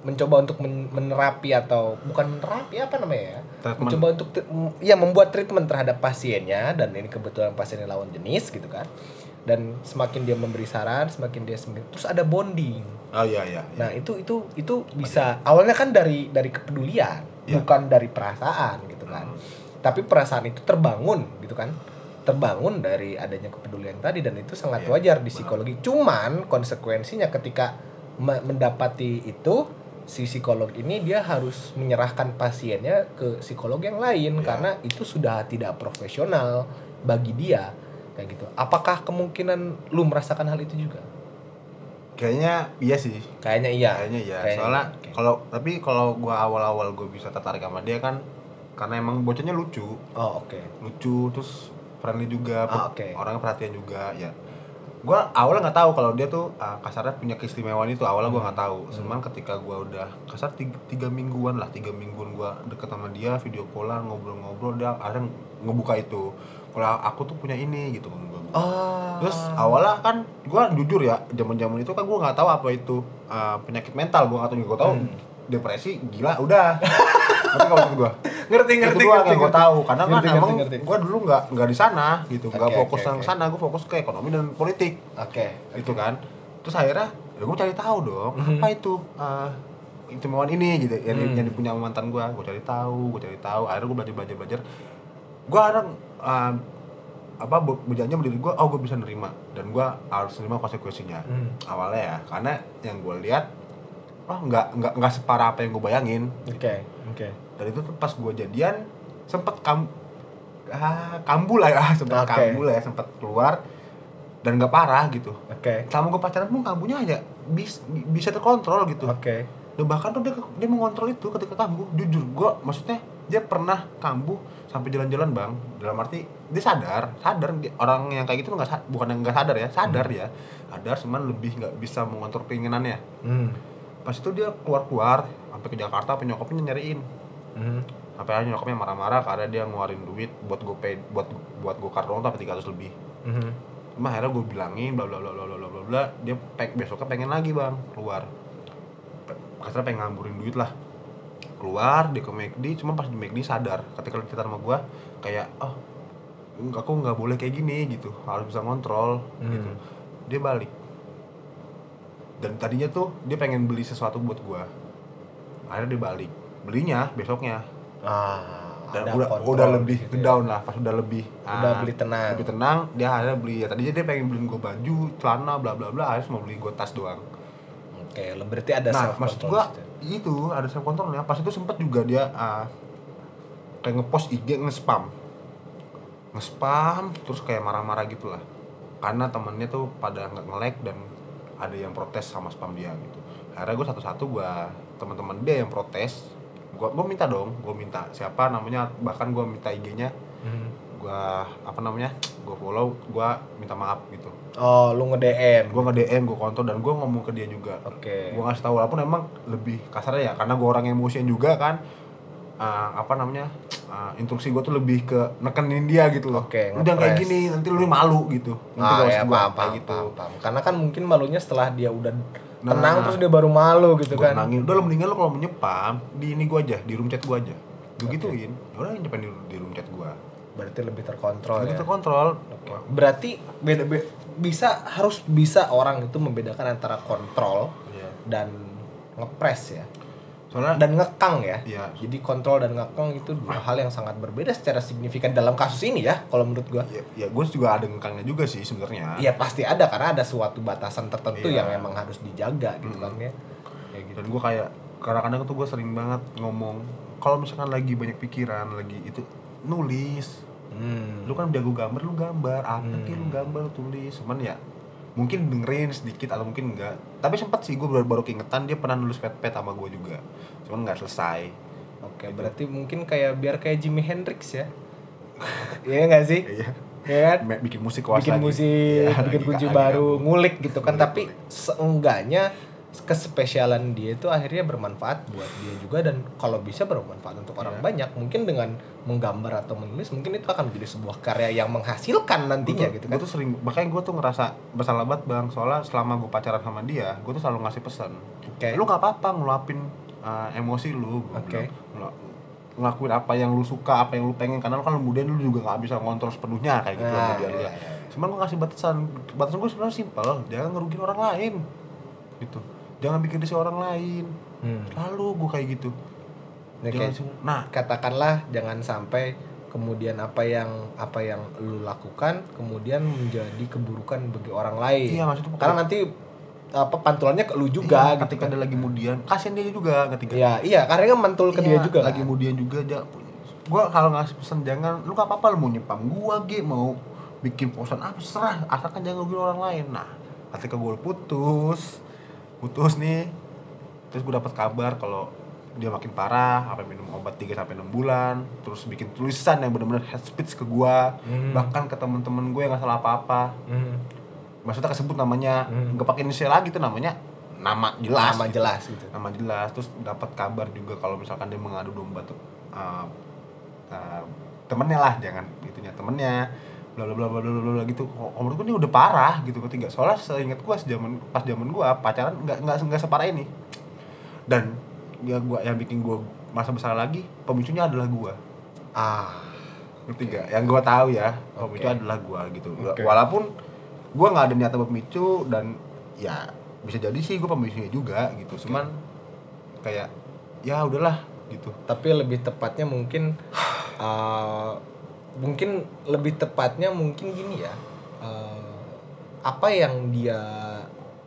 mencoba untuk men- menerapi atau bukan menerapi apa namanya ya Treatment. mencoba untuk ya membuat treatment terhadap pasiennya dan ini kebetulan pasiennya lawan jenis gitu kan dan semakin dia memberi saran semakin dia semakin terus ada bonding oh iya iya, iya. nah itu itu itu bisa awalnya kan dari dari kepedulian Iya. bukan dari perasaan gitu kan Hmm. tapi perasaan itu terbangun gitu kan terbangun dari adanya kepedulian tadi dan itu sangat Iya, wajar di psikologi cuman konsekuensinya ketika me- mendapati itu si psikolog ini dia harus menyerahkan pasiennya ke psikolog yang lain Iya. karena itu sudah tidak profesional bagi dia kayak gitu. Apakah kemungkinan lu merasakan hal itu juga? Kayaknya iya sih. Kayaknya iya. Kayaknya iya. Kayaknya soalnya iya. Oke. kalau tapi kalau gue awal-awal gue bisa tertarik sama dia kan karena emang bocahnya lucu. Oh oke. Lucu terus friendly juga Ah, oke. orangnya perhatian juga ya. Gue awalnya nggak tahu kalau dia tuh ah, kasarnya punya keistimewaan itu awalnya gue nggak tahu. Hmm. cuman ketika gue udah kasar tiga, tiga mingguan lah tiga mingguan gue deket sama dia video callan ngobrol-ngobrol dia akhirnya ngebuka itu kalau aku tuh punya ini gitu kan gue oh. Terus awalnya kan gue jujur ya zaman zaman itu kan gue nggak tahu apa itu ah, penyakit mental gue nggak tahu gue tahu Hmm. depresi gila udah. Ngerti nggak maksud gue ngerti itu doang yang gue tahu karena Ngerti, kan ngerti, emang ngerti. gue dulu nggak nggak di sana gitu. Nggak Oke, fokus yang oke. sana gue fokus ke ekonomi dan politik. Oke gitu kan. Terus akhirnya ya gue cari tahu dong apa itu uh, keistimewaan ini gitu yang, Hmm. yang dipunya mantan gue gue cari tahu gue cari tahu. Akhirnya gue belajar belajar belajar. Gue akhirnya uh, apa be- berjanji sama diri gue oh gue bisa nerima. Dan gue harus nerima konsekuensinya. Hmm. awalnya ya karena yang gue lihat oh nggak nggak nggak separah apa yang gue bayangin. Oke oke. Dan itu tuh pas gue jadian sempet kam ah, kambuh lah ya sempet Oke. kambuh lah ya sempet keluar. Dan nggak parah gitu. Oke. Selama gue pacaran pun kambuhnya aja bis, bisa terkontrol gitu. Oke. Dan bahkan tuh dia dia mengontrol itu ketika kambuh. Jujur gue maksudnya dia pernah kambuh sampai jalan-jalan bang. Dalam arti dia sadar sadar. Orang yang kayak gitu nggak bukan yang nggak sadar ya sadar hmm. ya. Sadar cuman lebih nggak bisa mengontrol keinginannya. Hmm. pas itu dia keluar-keluar sampai ke Jakarta penyokapnya nyariin. Hmm. sampai akhirnya nyokapnya marah-marah karena dia ngeluarin duit buat gue pay buat buat gue kartu tapi tiga ratus lebih. Hmm. Cuma akhirnya gue bilangin bla bla bla bla bla bla bla. Dia pek besoknya pengen lagi bang keluar. Kasarnya pengen ngamburin duit lah keluar dia ke McD cuma pas di McD sadar ketika cerita sama gue kayak oh aku nggak boleh kayak gini gitu harus bisa ngontrol gitu Hmm. dia balik dan tadinya tuh dia pengen beli sesuatu buat gue akhirnya dia balik belinya besoknya Ah, dan udah kontrol udah lebih gitu ya. down lah pas udah lebih Udah ah, beli tenang. lebih tenang dia akhirnya beli ya tadinya dia pengen beliin gue baju celana bla bla bla akhirnya cuma beli gue tas doang Oke, le- berarti ada nah maksud gue di. Itu ada self controlnya. Pas itu sempet juga dia ah, kayak ngepost IG nge-spam. Nge-spam terus kayak marah-marah gitu lah karena temennya tuh pada nggak nge-like dan ada yang protes sama spam dia gitu. Akhirnya gue satu-satu gue teman-teman dia yang protes. Gue gue minta dong gue minta siapa namanya bahkan gue minta IG-nya Hmm. Gue apa namanya gue follow gue minta maaf gitu. Oh, lu nge-DM. gue nge DM gue kontrol dan gue ngomong ke dia juga. Oke. gue ngasih tahu walaupun emang lebih kasarnya ya karena gue orang emosian juga kan uh, apa namanya uh, instruksi gue tuh lebih ke nekenin dia gitu loh. Oke, udah kayak gini nanti lu malu gitu. Nanti Ah, ya, paham, paham, gitu. paham, paham. Karena kan mungkin malunya setelah dia udah Nah. tenang terus dia baru malu gitu gue kan. nangin udah lo mendingan lo kalau menyepam di ini gue aja di room chat gue aja. Gue gituin ya udah nyepam di, di room chat gue Berarti lebih terkontrol Jadi ya. terkontrol Oke. Berarti beda, be- bisa harus bisa orang itu membedakan antara kontrol Iya. dan ngepres ya. soalnya Dan ngekang ya. Iya. Jadi kontrol dan ngekang itu dua hal yang sangat berbeda secara signifikan dalam kasus ini ya kalau menurut gua. ya, ya gue juga ada ngekangnya juga sih sebenarnya Iya pasti ada karena ada suatu batasan tertentu Iya. yang emang harus dijaga gitu kan ya. Kayak gitu. dan gue kayak kadang-kadang tuh gue sering banget ngomong kalau misalkan lagi banyak pikiran lagi itu nulis Hmm. lu kan jago gambar lu gambar apa Hmm. lu gambar tulis cuman ya mungkin dengerin sedikit atau mungkin enggak tapi sempet sih gue baru baru keingetan dia pernah nulis pet-pet sama gue juga cuman nggak selesai Oke, berarti mungkin kayak biar kayak Jimi Hendrix ya. Iya nggak sih? iya Iya kan? Bikin musik bikin lagi. musik, Iya, bikin kunci baru, gabung. ngulik gitu kan. Ngulik, Tapi seenggaknya kespesialan dia itu akhirnya bermanfaat buat dia juga dan kalau bisa bermanfaat untuk orang Iya. banyak. Mungkin dengan menggambar atau menulis mungkin itu akan menjadi sebuah karya yang menghasilkan nantinya Gua tuh- gitu gua kan. tuh sering makanya gue tuh ngerasa bersalah banget bang soalnya selama gue pacaran sama dia gue tuh selalu ngasih pesan Oke. lu nggak apa-apa ngeluapin uh, emosi lu Oke. bilang. Ngelu- ngelakuin apa yang lu suka apa yang lu pengen karena lu kan kemudian lu juga nggak bisa ngontrol sepenuhnya kayak gitu Nah, iya, ya. iya. cuman gue kasih batasan batasan gue sebenarnya simpel jangan ngerugiin orang lain gitu jangan bikin risih orang lain Hmm. lalu gue kayak gitu Nah, Jangan kayak- sih- nah katakanlah jangan sampai kemudian apa yang apa yang lu lakukan kemudian menjadi keburukan bagi orang lain. Iya, maksudnya Karena nanti apa pantulannya ke lu juga iya, gitu ketika kan. dia lagi kemudian kasihan dia juga ketika Iya, iya, karena kan mantul ke dia Iya, juga lagi kan. kemudian juga dia gua kalau ngasih pesan jangan lu gak apa-apa lu mau nyepam gua ge mau bikin posan apa serah asalkan jangan rugiin orang lain nah ketika gue putus putus nih terus gue dapat kabar kalau dia makin parah apa minum obat 3 sampai 6 bulan terus bikin tulisan yang benar-benar head speech ke gua Hmm. bahkan ke temen-temen gue yang gak salah apa-apa Hmm. maksudnya kesebut namanya Hmm. nggak pakai inisial lagi tuh namanya nama jelas Nama gitu jelas gitu. nama jelas terus dapat kabar juga kalau misalkan dia mengadu domba tuh uh, uh, temennya lah jangan itunya temennya bla bla bla bla bla bla gitu menurut gue ini udah parah gitu ketiga soalnya seingat gue sejaman pas zaman gue pacaran nggak nggak nggak separah ini dan ya gue yang bikin gue masa bersalah lagi pemicunya adalah gue Ah. ngerti gak? yang gue tahu ya pemicu Oke. adalah gue gitu Oke. walaupun gue nggak ada niatan pemicu dan ya bisa jadi sih gue pemicunya juga gitu cuman kayak ya udahlah gitu Tapi lebih tepatnya mungkin uh, mungkin lebih tepatnya mungkin gini ya. uh, apa yang dia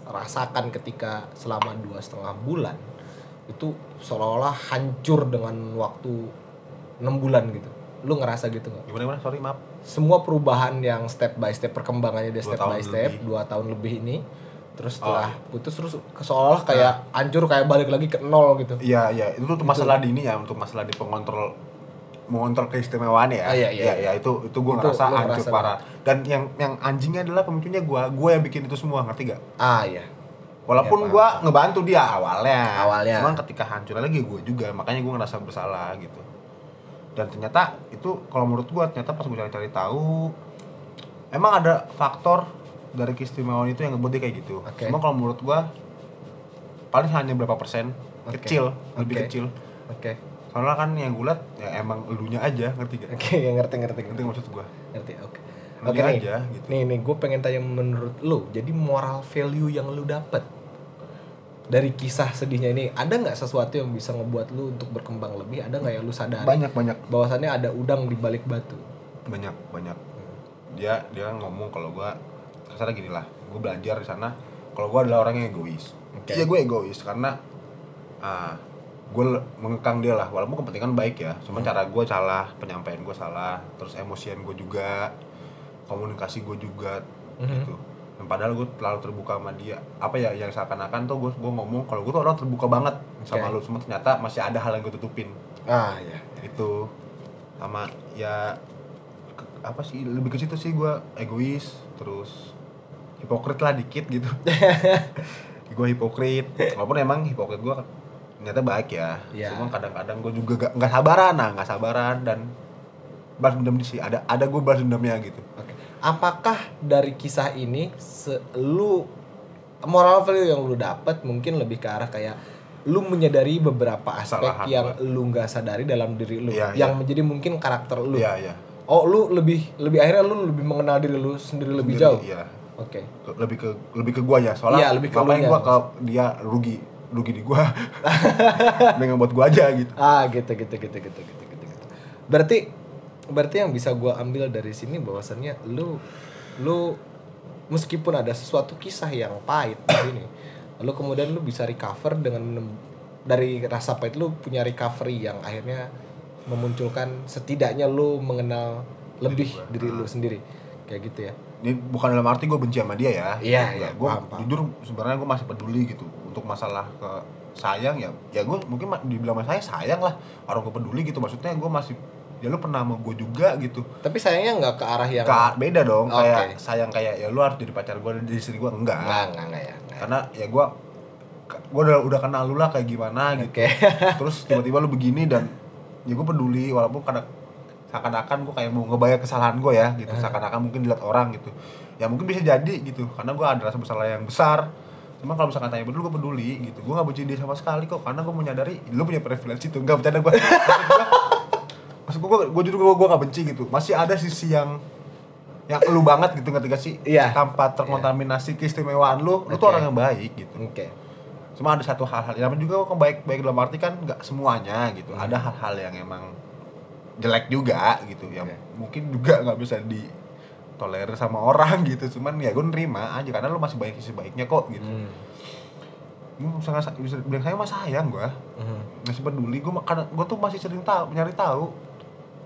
rasakan ketika selama dua setengah bulan itu seolah-olah hancur dengan waktu enam bulan gitu. Lu ngerasa gitu nggak? gimana gimana sorry maaf semua perubahan yang step by step perkembangannya dia step by step lebih. dua tahun lebih ini terus Oh, setelah putus terus seolah kayak hancur kayak balik lagi ke nol gitu iya iya itu tuh masalah di ini ya untuk masalah di pengontrol mengontrol keistimewaan ya. Ah, iya, iya, ya, iya. ya, itu itu gue ngerasa hancur ngerasa parah. Dan yang yang anjingnya adalah pemicunya gue, gue yang bikin itu semua, ngerti gak? Ah iya. Walaupun Iya, gue ngebantu dia awalnya. Awalnya. Cuman ketika hancur lagi gue juga, makanya gue ngerasa bersalah gitu. Dan ternyata itu kalau menurut gue ternyata pas gue cari-cari tahu, emang ada faktor dari keistimewaan itu yang ngebuat dia kayak gitu. Oke. Cuma kalau menurut gue paling hanya berapa persen, Oke. kecil, lebih Oke. kecil. Oke. Soalnya kan yang gue liat ya emang elunya aja, ngerti gak? Oke, ya ngerti ngerti Ngerti maksud gue? Ngerti. Oke. Lu Oke dia nih. aja, gitu. Nih nih gue pengen tanya menurut lu, jadi moral value yang lu dapet dari kisah sedihnya ini ada nggak sesuatu yang bisa ngebuat lu untuk berkembang lebih? Ada nggak yang lu sadari Banyak banyak bahwasannya ada udang di balik batu? banyak banyak dia dia ngomong kalau gua kasarnya gini lah gue belajar di sana kalau gua adalah orang yang egois Oke. iya gue egois karena ah gue mengekang dia lah walaupun kepentingan baik ya. Cuma Hmm. cara gue salah penyampaian gue salah terus emosian gue juga komunikasi gue juga Mhm. gitu. Dan padahal gue terlalu terbuka sama dia. Apa ya yang seakan-akan tuh gue gue ngomong kalau gue tuh orang terbuka banget sama Oke. lu. Cuma ternyata masih ada hal yang gue tutupin. Ah iya. itu sama ya ke- apa sih lebih ke situ sih gue egois terus hipokrit lah dikit gitu. Gue hipokrit. Walaupun emang hipokrit gue ternyata baik ya Iya. cuma kadang-kadang gue juga gak nggak sabaran nah nggak sabaran dan balas dendam sih ada ada gue balas dendamnya gitu Oke. Apakah dari kisah ini se- lu moral value yang lu dapat mungkin lebih ke arah kayak lu menyadari beberapa aspek Kesalahan yang gua. lu nggak sadari dalam diri lu Iya, yang iya. menjadi mungkin karakter lu. iya iya Oh, lu lebih lebih akhirnya lu lebih mengenal diri lu sendiri lebih Sendiri, jauh. iya Oke. Ke- lebih ke lebih ke gue ya soalnya Iya, lebih ke ngapain elunya, gue ke dia rugi rugi di gue dengan buat gue aja gitu Ah, gitu gitu gitu gitu gitu gitu gitu. Berarti berarti yang bisa gua ambil dari sini bahwasannya lu lu meskipun ada sesuatu kisah yang pahit di sini, lalu kemudian lu bisa recover dengan dari rasa pahit lu punya recovery yang akhirnya memunculkan setidaknya lu mengenal lebih gua. diri lu sendiri. Kayak gitu ya. ini bukan dalam arti gue benci sama dia ya Iya, iya, gue jujur sebenarnya gue masih peduli gitu untuk masalah ke sayang ya ya gue mungkin dibilang sama saya sayang lah. Orang gue peduli gitu maksudnya gue masih ya lu pernah sama gue juga gitu. Tapi sayangnya nggak ke arah yang Ka- beda dong Oke. kayak sayang kayak ya lu harus jadi pacar gue dan jadi istri gue enggak. Enggak enggak enggak ya. enggak. Karena ya gue gue udah udah kenal lu lah kayak gimana gitu. Terus tiba-tiba lu begini dan ya gue peduli walaupun kadang seakan-akan gue kayak mau ngebayar kesalahan gue ya gitu. Seakan-akan mungkin dilihat orang gitu. Ya mungkin bisa jadi gitu karena gue ada rasa bersalah yang besar cuma kalau misalkan tanya peduli gue peduli gitu. Gue gak benci dia sama sekali kok karena gue menyadari lu punya privilege itu. Nggak bercanda gue maksud gue gue jujur gue gue gak benci gitu. Masih ada sisi yang yang lu banget gitu ngerti gak sih? Iya. tanpa terkontaminasi keistimewaan lu lu tuh orang yang baik gitu. Oke. cuma ada satu hal-hal yang juga kok baik baik dalam arti kan nggak semuanya gitu. Hmm. ada hal-hal yang emang jelek juga gitu yang Oke. mungkin juga nggak bisa ditolerir sama orang gitu. Cuman ya gue nerima aja karena lu masih banyak sisi baiknya kok gitu. Hmm. gue sangat bisa bilang saya mah sayang gue Hmm. masih peduli gue karena gue tuh masih sering tahu nyari tahu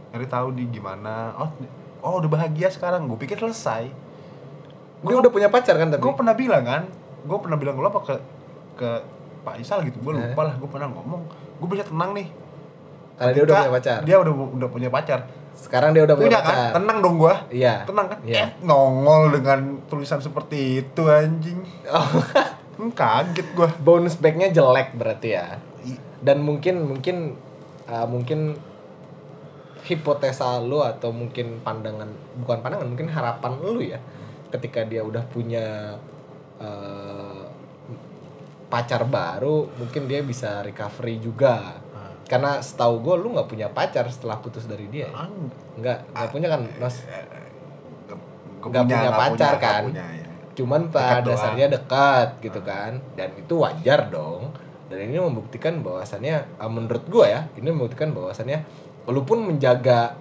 nyari tahu di gimana. Oh oh udah bahagia sekarang. Gue pikir selesai. Dia udah punya pacar kan tapi? gue pernah bilang kan gue pernah bilang lo apa ke ke Pak Isal gitu. Gue Eh. lupa lah gue pernah ngomong. Gue bisa tenang nih. Karena dia udah punya pacar. dia udah udah punya pacar Sekarang dia udah punya, punya pacar. kan tenang dong gue Iya. tenang kan Iya. eh, nongol dengan tulisan seperti itu anjing Oh, hmm, kaget gue bounce back-nya jelek berarti ya. Dan mungkin mungkin uh, mungkin hipotesa lu atau mungkin pandangan bukan pandangan mungkin harapan lu ya ketika dia udah punya uh, pacar baru mungkin dia bisa recovery juga karena setahu gue lu nggak punya pacar setelah putus dari dia. Ya? nggak nggak punya kan mas? Nggak punya pacar kan? cuman pada Dekat doang. dasarnya dekat gitu kan. Dan itu wajar dong. Dan ini membuktikan bahwasannya ah, menurut gua ya ini membuktikan bahwasannya lu pun menjaga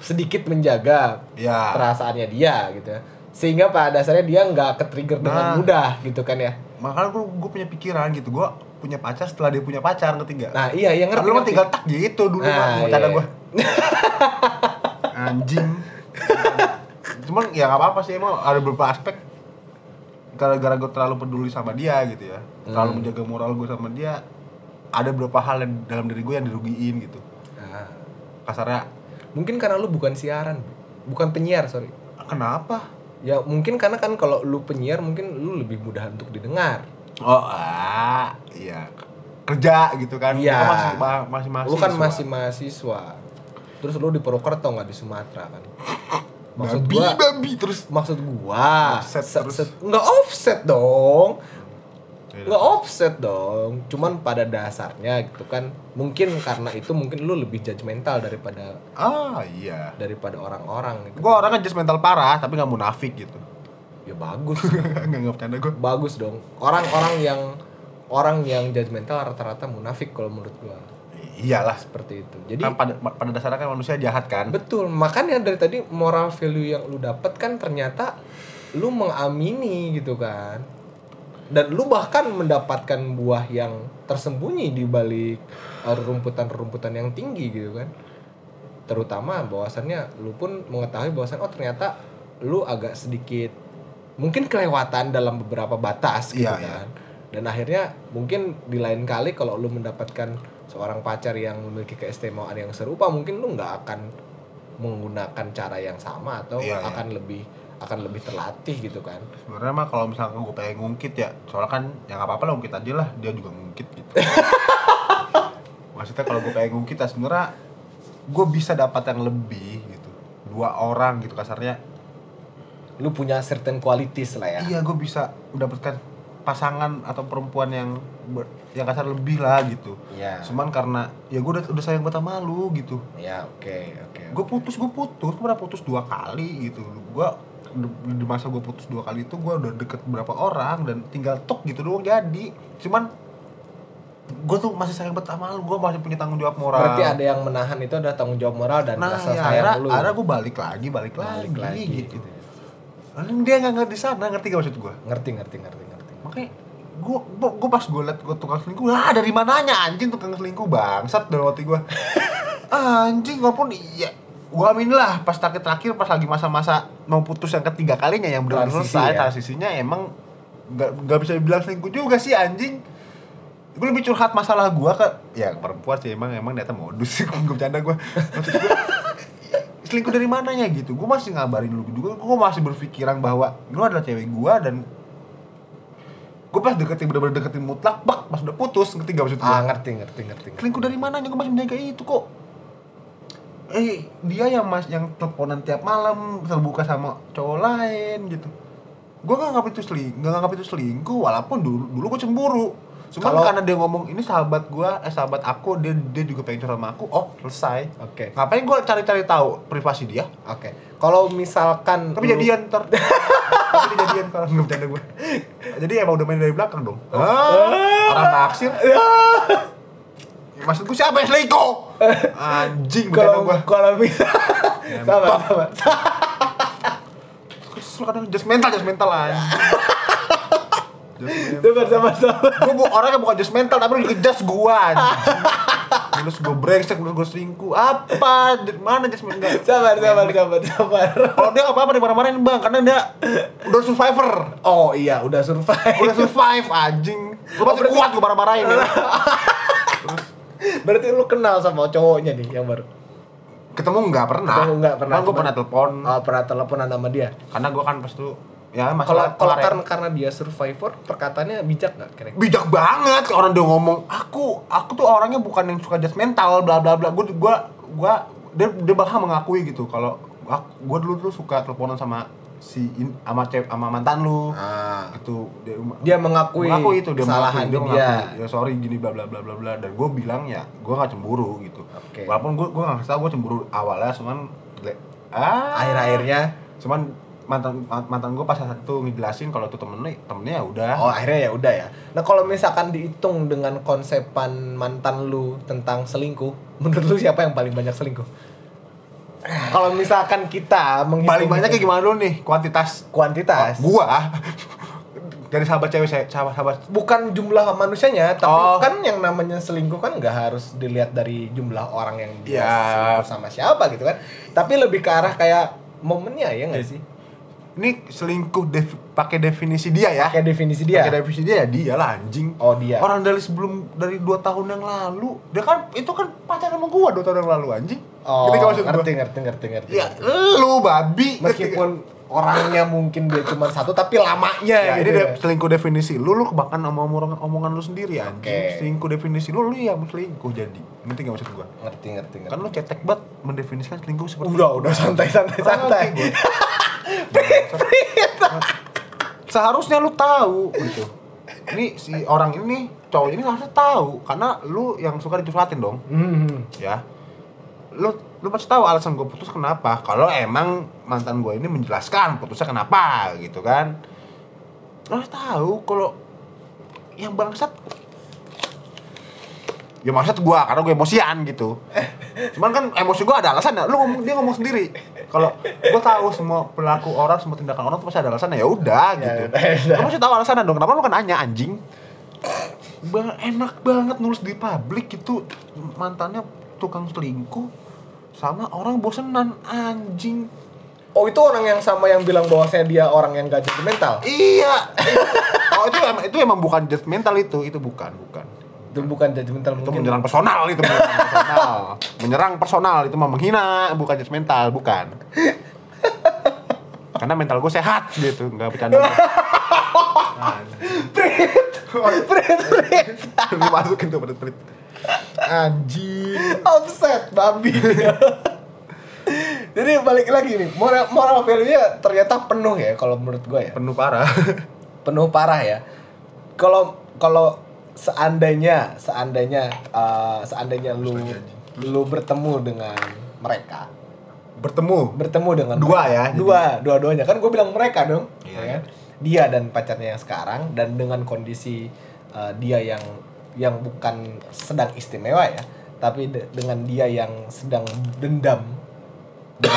sedikit menjaga ya. perasaannya dia gitu ya. Sehingga pada dasarnya dia nggak ke trigger dengan Nah. mudah gitu kan ya. Makanya gue gue punya pikiran gitu. Gue punya pacar setelah dia punya pacar ngerti gak? nah iya yang Kan ngerti, lu ngerti. tinggal tak gitu dulu Nah, mah iya. gue anjing cuman ya nggak apa-apa sih emang ada beberapa aspek gara-gara gue terlalu peduli sama dia gitu ya Hmm. terlalu menjaga moral gue sama dia ada beberapa hal yang dalam diri gue yang dirugiin gitu Nah, kasarnya Mungkin karena lu bukan siaran, bukan penyiar, sorry. kenapa Ya mungkin karena kan kalau lu penyiar mungkin lu lebih mudah untuk didengar. Oh ah iya kerja gitu kan Iya. Gua masih ma- masih masih lu kan masih mahasiswa. Terus lu di Purwokerto nggak di Sumatera kan? Maksud babi gua babi terus maksud gua Offset se- terus. se- nggak offset dong. Iya. Nggak offset dong. Cuman pada dasarnya gitu kan. Mungkin karena itu mungkin lu lebih judgmental daripada ah iya daripada orang-orang gitu. gue orangnya just mental parah tapi nggak munafik gitu Ya bagus. nggak nggak bercanda gue bagus dong. Orang-orang yang orang yang judgmental rata-rata munafik kalau menurut gua. iyalah Seperti itu. Jadi kan pada pada dasarnya kan manusia jahat kan Betul, makanya dari tadi moral value yang lu dapat kan ternyata lu mengamini gitu kan. Dan lu bahkan mendapatkan buah yang tersembunyi di balik uh, rumputan-rumputan yang tinggi gitu kan. Terutama bahwasannya lu pun mengetahui bahwasan oh ternyata lu agak sedikit mungkin kelewatan dalam beberapa batas gitu Iya, iya. kan. Dan akhirnya mungkin di lain kali kalau lu mendapatkan seorang pacar yang memiliki keistimewaan yang serupa mungkin lu nggak akan menggunakan cara yang sama atau Iya, iya. akan lebih akan lebih terlatih gitu kan. sebenarnya mah kalau misalkan gue pengen ngungkit ya soalnya kan ya nggak apa-apa lah ngungkit aja lah dia juga ngungkit gitu maksudnya kalau gue pengen ngungkit ya sebenarnya gue bisa dapat yang lebih gitu dua orang gitu kasarnya Lu punya certain qualities lah ya. iya gue bisa mendapatkan pasangan atau perempuan yang ber- yang kasar lebih lah gitu Iya. cuman karena ya gue udah udah sayang banget sama lu gitu Ya, oke, oke. gue putus gue putus gue pernah putus dua kali gitu gue di di masa gue putus dua kali itu gue udah deket beberapa orang dan tinggal tok gitu doang jadi cuman gue tuh masih sayang banget sama lu gue masih punya tanggung jawab moral Berarti ada yang menahan itu ada tanggung jawab moral dan nah rasa ya, sayang lu. akhirnya gue balik lagi balik, balik lagi, lagi gitu, gitu. Lalu dia nggak ngerti sana ngerti gak maksud gue Ngerti, ngerti, ngerti, ngerti. makanya gue gue pas gue liat gue tukang selingkuh ah dari mananya anjing tukang selingkuh bangsat dalam hati gue anjing walaupun iya. Gue amin lah pas terakhir terakhir pas lagi masa-masa mau putus yang ketiga kalinya yang belum Transisi selesai ya. transisinya emang nggak nggak bisa dibilang selingkuh juga sih anjing. Gue lebih curhat masalah gue ke ya perempuan sih emang emang ternyata modus sih gue bercanda gue selingkuh dari mananya gitu. Gue masih ngabarin lu juga. Gue masih berpikiran bahwa lu adalah cewek gue dan gue pas deketin bener-bener deketin mutlak bak pas udah putus ngerti gak maksud gue Ah, ngerti, ngerti, ngerti. ngerti. selingkuh dari mananya gue masih menjaga itu kok. Eh dia yang mas yang teleponan tiap malam terbuka sama cowok lain gitu. Gue gak nganggap itu seling gak nganggap itu selingkuh walaupun dulu dulu gue cemburu Cuman Kalau- karena dia ngomong ini sahabat gue, eh sahabat aku, dia dia juga pengen curhat sama aku, oh selesai. Oke. Ngapain gue cari-cari tahu privasi dia? Oke. Kalau misalkan Tapi lu- jadian ntar. Tapi jadian kalau nggak bercanda gue. Jadi emang udah main dari belakang dong. Ah, orang naksir. Maksud gue siapa yang selingkuh? Anjing kalau gue. kalau bisa sabar, sabar. Kesel kadang just mental, just mental aja. Sabar, sabar, sabar. gue bu orangnya bukan just mental tapi just gue anjing. Terus gue brengsek, terus gue selingkuh. Apa? Di mana just mental? Sabar, sabar, sabar, sabar. Kalau dia nggak apa-apa dimarah-marahin bang, karena dia udah survivor. Oh iya, udah survive. Udah survive anjing. Lu pasti kuat gue marah-marahin ya. Berarti lu kenal sama cowoknya nih yang baru. Ketemu nggak pernah. Ketemu nggak pernah. Gue cuman- pernah telepon. Oh, pernah teleponan sama dia. Karena gue kan pas itu ya Kalau masalah kalau karena karena dia survivor, perkataannya bijak nggak kira-kira? bijak banget orang dia ngomong aku aku tuh orangnya bukan yang suka just mental bla bla bla. Gue gua gua dia dia bahkan mengakui gitu kalau gue dulu tuh suka teleponan sama si in, sama cewek sama mantan lu. Ah, gitu. Dia, dia mengakui, mengakui itu dia kesalahan mengakui, dia. mengakui, ya sorry gini bla bla bla bla bla. Dan gue bilang ya gue gak cemburu gitu. Oke. walaupun gue gue gak tahu gue cemburu awalnya cuman ah Akhir-akhirnya? Cuman mantan mantan gue pas saat itu ngejelasin kalau itu temennya temennya ya udah Oh akhirnya ya udah ya. Nah kalau misalkan dihitung dengan konsepan mantan lu tentang selingkuh, menurut lu siapa yang paling banyak selingkuh? Kalau misalkan kita menghitung paling banyak kayak gimana dulu nih kuantitas kuantitas, gua dari sahabat cewek saya sahabat sahabat bukan jumlah manusianya, tapi Oh. kan yang namanya selingkuh kan nggak harus dilihat dari jumlah orang yang dia Ya. selingkuh sama siapa gitu kan, tapi lebih ke arah kayak momennya ya nggak sih? Ini selingkuh def- pakai definisi dia ya Kayak definisi dia. pakai definisi dia ya dia lah anjing Oh dia. orang dari sebelum dari dua tahun yang lalu dia kan itu kan pacaran sama gua dua tahun yang lalu anjing Oh, Ngerti ngerti, ngerti, ngerti, ngerti. Ya, lu babi. Meskipun orangnya mungkin dia cuma satu, tapi lamanya Ya, gitu. ini ya. selingkuh definisi lu, lu kebakan sama omongan, omongan lu sendiri anjing. Oke. Selingkuh definisi lu, lu yang selingkuh jadi. Ngerti gak maksud gua? Ngerti, ngerti, ngerti. Kan lu cetek banget mendefinisikan selingkuh seperti udah, udah santai, santai, santai. Seharusnya lu tahu gitu. Ini si orang ini cowok ini harusnya tahu karena lu yang suka dicurhatin dong, Hmm. ya. Lu lu pasti tahu alasan gue putus kenapa. Kalau emang mantan gue ini menjelaskan putusnya kenapa gitu kan. Lu harus tahu kalau yang bangsat ya maksud gua karena gue emosian gitu. Cuman kan emosi gua ada alasan ya lu ngomong dia ngomong sendiri. Kalau gua tahu semua perilaku orang semua tindakan orang tuh pasti ada alasan ya udah gitu. udah, udah. lu pasti tahu alasan dong. Kenapa lu kan nanya anjing? Bang, enak banget nulis di publik itu mantannya tukang selingkuh sama orang bosenan anjing. Oh itu orang yang sama yang bilang bahwasanya dia orang yang gak judgmental? iya. Oh itu emang itu emang bukan judgmental itu itu bukan bukan. Itu bukan judgmental itu mungkin. menyerang personal itu menyerang personal menyerang personal itu mah menghina bukan judgmental bukan. Karena mental gue sehat gitu nggak bercanda. Prit, prit. dimasukin tuh pada tweet anjing. Offset babi. Jadi balik lagi nih, moral, moral value-nya ternyata penuh ya kalau menurut gue ya. penuh parah. Penuh parah ya. Kalau kalau seandainya seandainya eh, seandainya lu lu bertemu dengan mereka. Bertemu? Bertemu dengan Dua ya, jadi- dua dua-duanya. Kan gue bilang mereka dong. Iya, ya kan? dia dan pacarnya yang sekarang dan dengan kondisi uh, dia yang yang bukan sedang istimewa ya tapi de- dengan dia yang sedang dendam lu.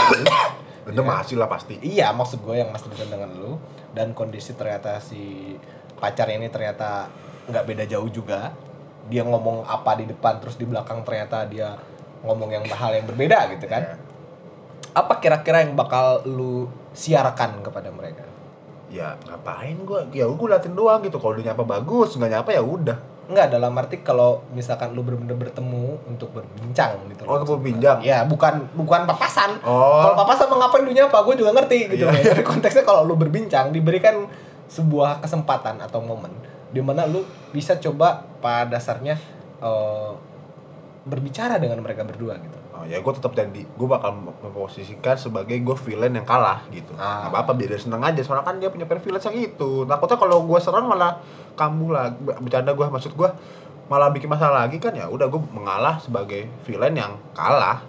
itu masih lah pasti. Iya maksud gue yang masih dendam dengan lu. Dan kondisi ternyata si pacarnya ini ternyata nggak beda jauh juga. Dia ngomong apa di depan terus di belakang ternyata dia ngomong yang hal yang berbeda gitu kan. Iya. apa kira-kira yang bakal lu siarkan kepada mereka? Ya ngapain gue ya gue liatin doang gitu. Kalau dia nyapa bagus nggak nyapa ya udah Enggak dalam arti kalau misalkan lu bener-bener bertemu untuk berbincang gitu Oh, untuk berbincang. Ya, bukan bukan papasan. Oh. Kalau papasan mau ngapain lu nyapa, gue juga ngerti gitu. Ya. Tapi konteksnya kalau lu berbincang diberikan sebuah kesempatan atau momen di mana lu bisa coba pada dasarnya eh, berbicara dengan mereka berdua gitu. Ya gue tetap jadi gue bakal memposisikan sebagai gue villain yang kalah gitu. Ah. apa apa biar dia seneng aja soalnya kan dia punya privilege yang itu. Takutnya kalau gue serang malah kambuh lah bercanda gue maksud gue malah bikin masalah lagi kan ya udah gue mengalah sebagai villain yang kalah.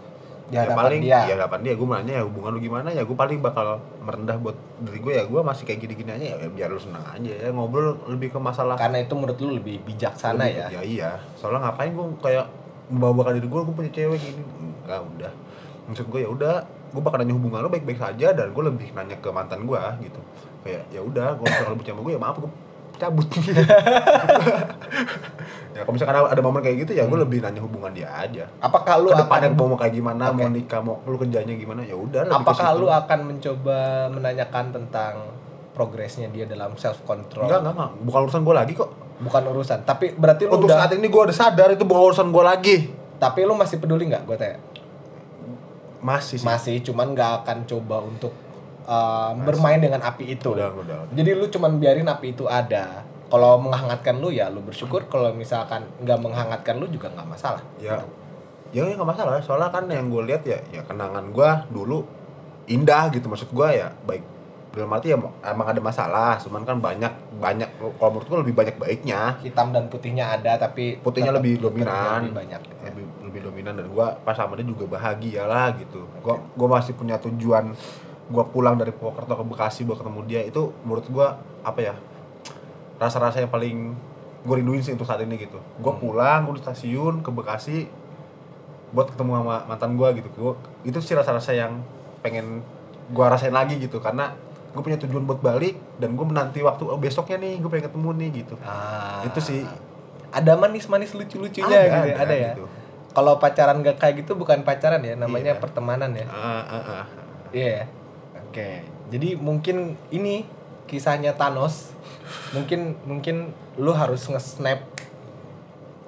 Di ya hadapan paling dia. ya hadapan dia gue nanya ya hubungan lu gimana? Ya gue paling bakal merendah buat diri gue ya gue masih kayak gini-gini aja ya biar lu seneng aja ya. Ngobrol lebih ke masalah Karena itu menurut lu lebih bijaksana lebih- ya. ya iya. Soalnya ngapain gue kayak membawakan diri gue gue punya cewek gini enggak udah. Maksud gue ya udah gue bakal nanya hubungan lo baik-baik saja dan gue lebih nanya ke mantan gue gitu. Kayak ya udah kalau misalkan lo sama gue ya maaf gue cabut. Ya kalau misalkan ada, ada momen kayak gitu ya gue lebih nanya hubungan dia aja. Apakah lu ke depannya akan mau kayak gimana Oke. mau nikah mau lu kerjanya gimana ya udah lebih apakah lu akan mencoba menanyakan tentang progresnya dia dalam self control? enggak enggak enggak. Bukan urusan gue lagi kok. Bukan urusan, tapi berarti lu untuk udah saat ini gue udah sadar itu bukan urusan gue lagi. Tapi lu masih peduli nggak gue tanya? Masih sih Masih, cuman nggak akan coba untuk uh, bermain dengan api itu. udah udah Jadi lu cuman biarin api itu ada. Kalau menghangatkan lu ya lu bersyukur. Kalau misalkan nggak menghangatkan lu juga nggak masalah. ya ya nggak masalah soalnya kan yang gue lihat ya ya kenangan gue dulu indah gitu maksud gue ya baik dalam arti ya emang ada masalah cuman kan banyak banyak kalau menurut gue lebih banyak baiknya Hitam dan putihnya ada, tapi Putihnya lebih dominan. lebih banyak. gitu ya. lebih dominan dan gue pas sama dia juga bahagia lah gitu. Gue gue masih punya tujuan gue pulang dari Purwokerto ke Bekasi buat ketemu dia. Itu menurut gue apa ya rasa-rasa yang paling gue rinduin sih untuk saat ini gitu. Gue Hmm. pulang gue di stasiun ke Bekasi buat ketemu sama mantan gue gitu. Gua, itu sih rasa-rasa yang pengen gue rasain lagi gitu. Karena gue punya tujuan buat balik dan gue menanti waktu oh, besoknya nih gue pengen ketemu nih gitu. Ah, itu sih. Ada manis-manis lucu-lucunya Ada, gitu, ya, ada, ada ya. gitu. Kalau pacaran gak kayak gitu bukan pacaran ya, namanya Iya. pertemanan ya. Ah, ah, ah. Iya. Oke. Jadi mungkin ini kisahnya Thanos. Mungkin mungkin lu harus nge-snap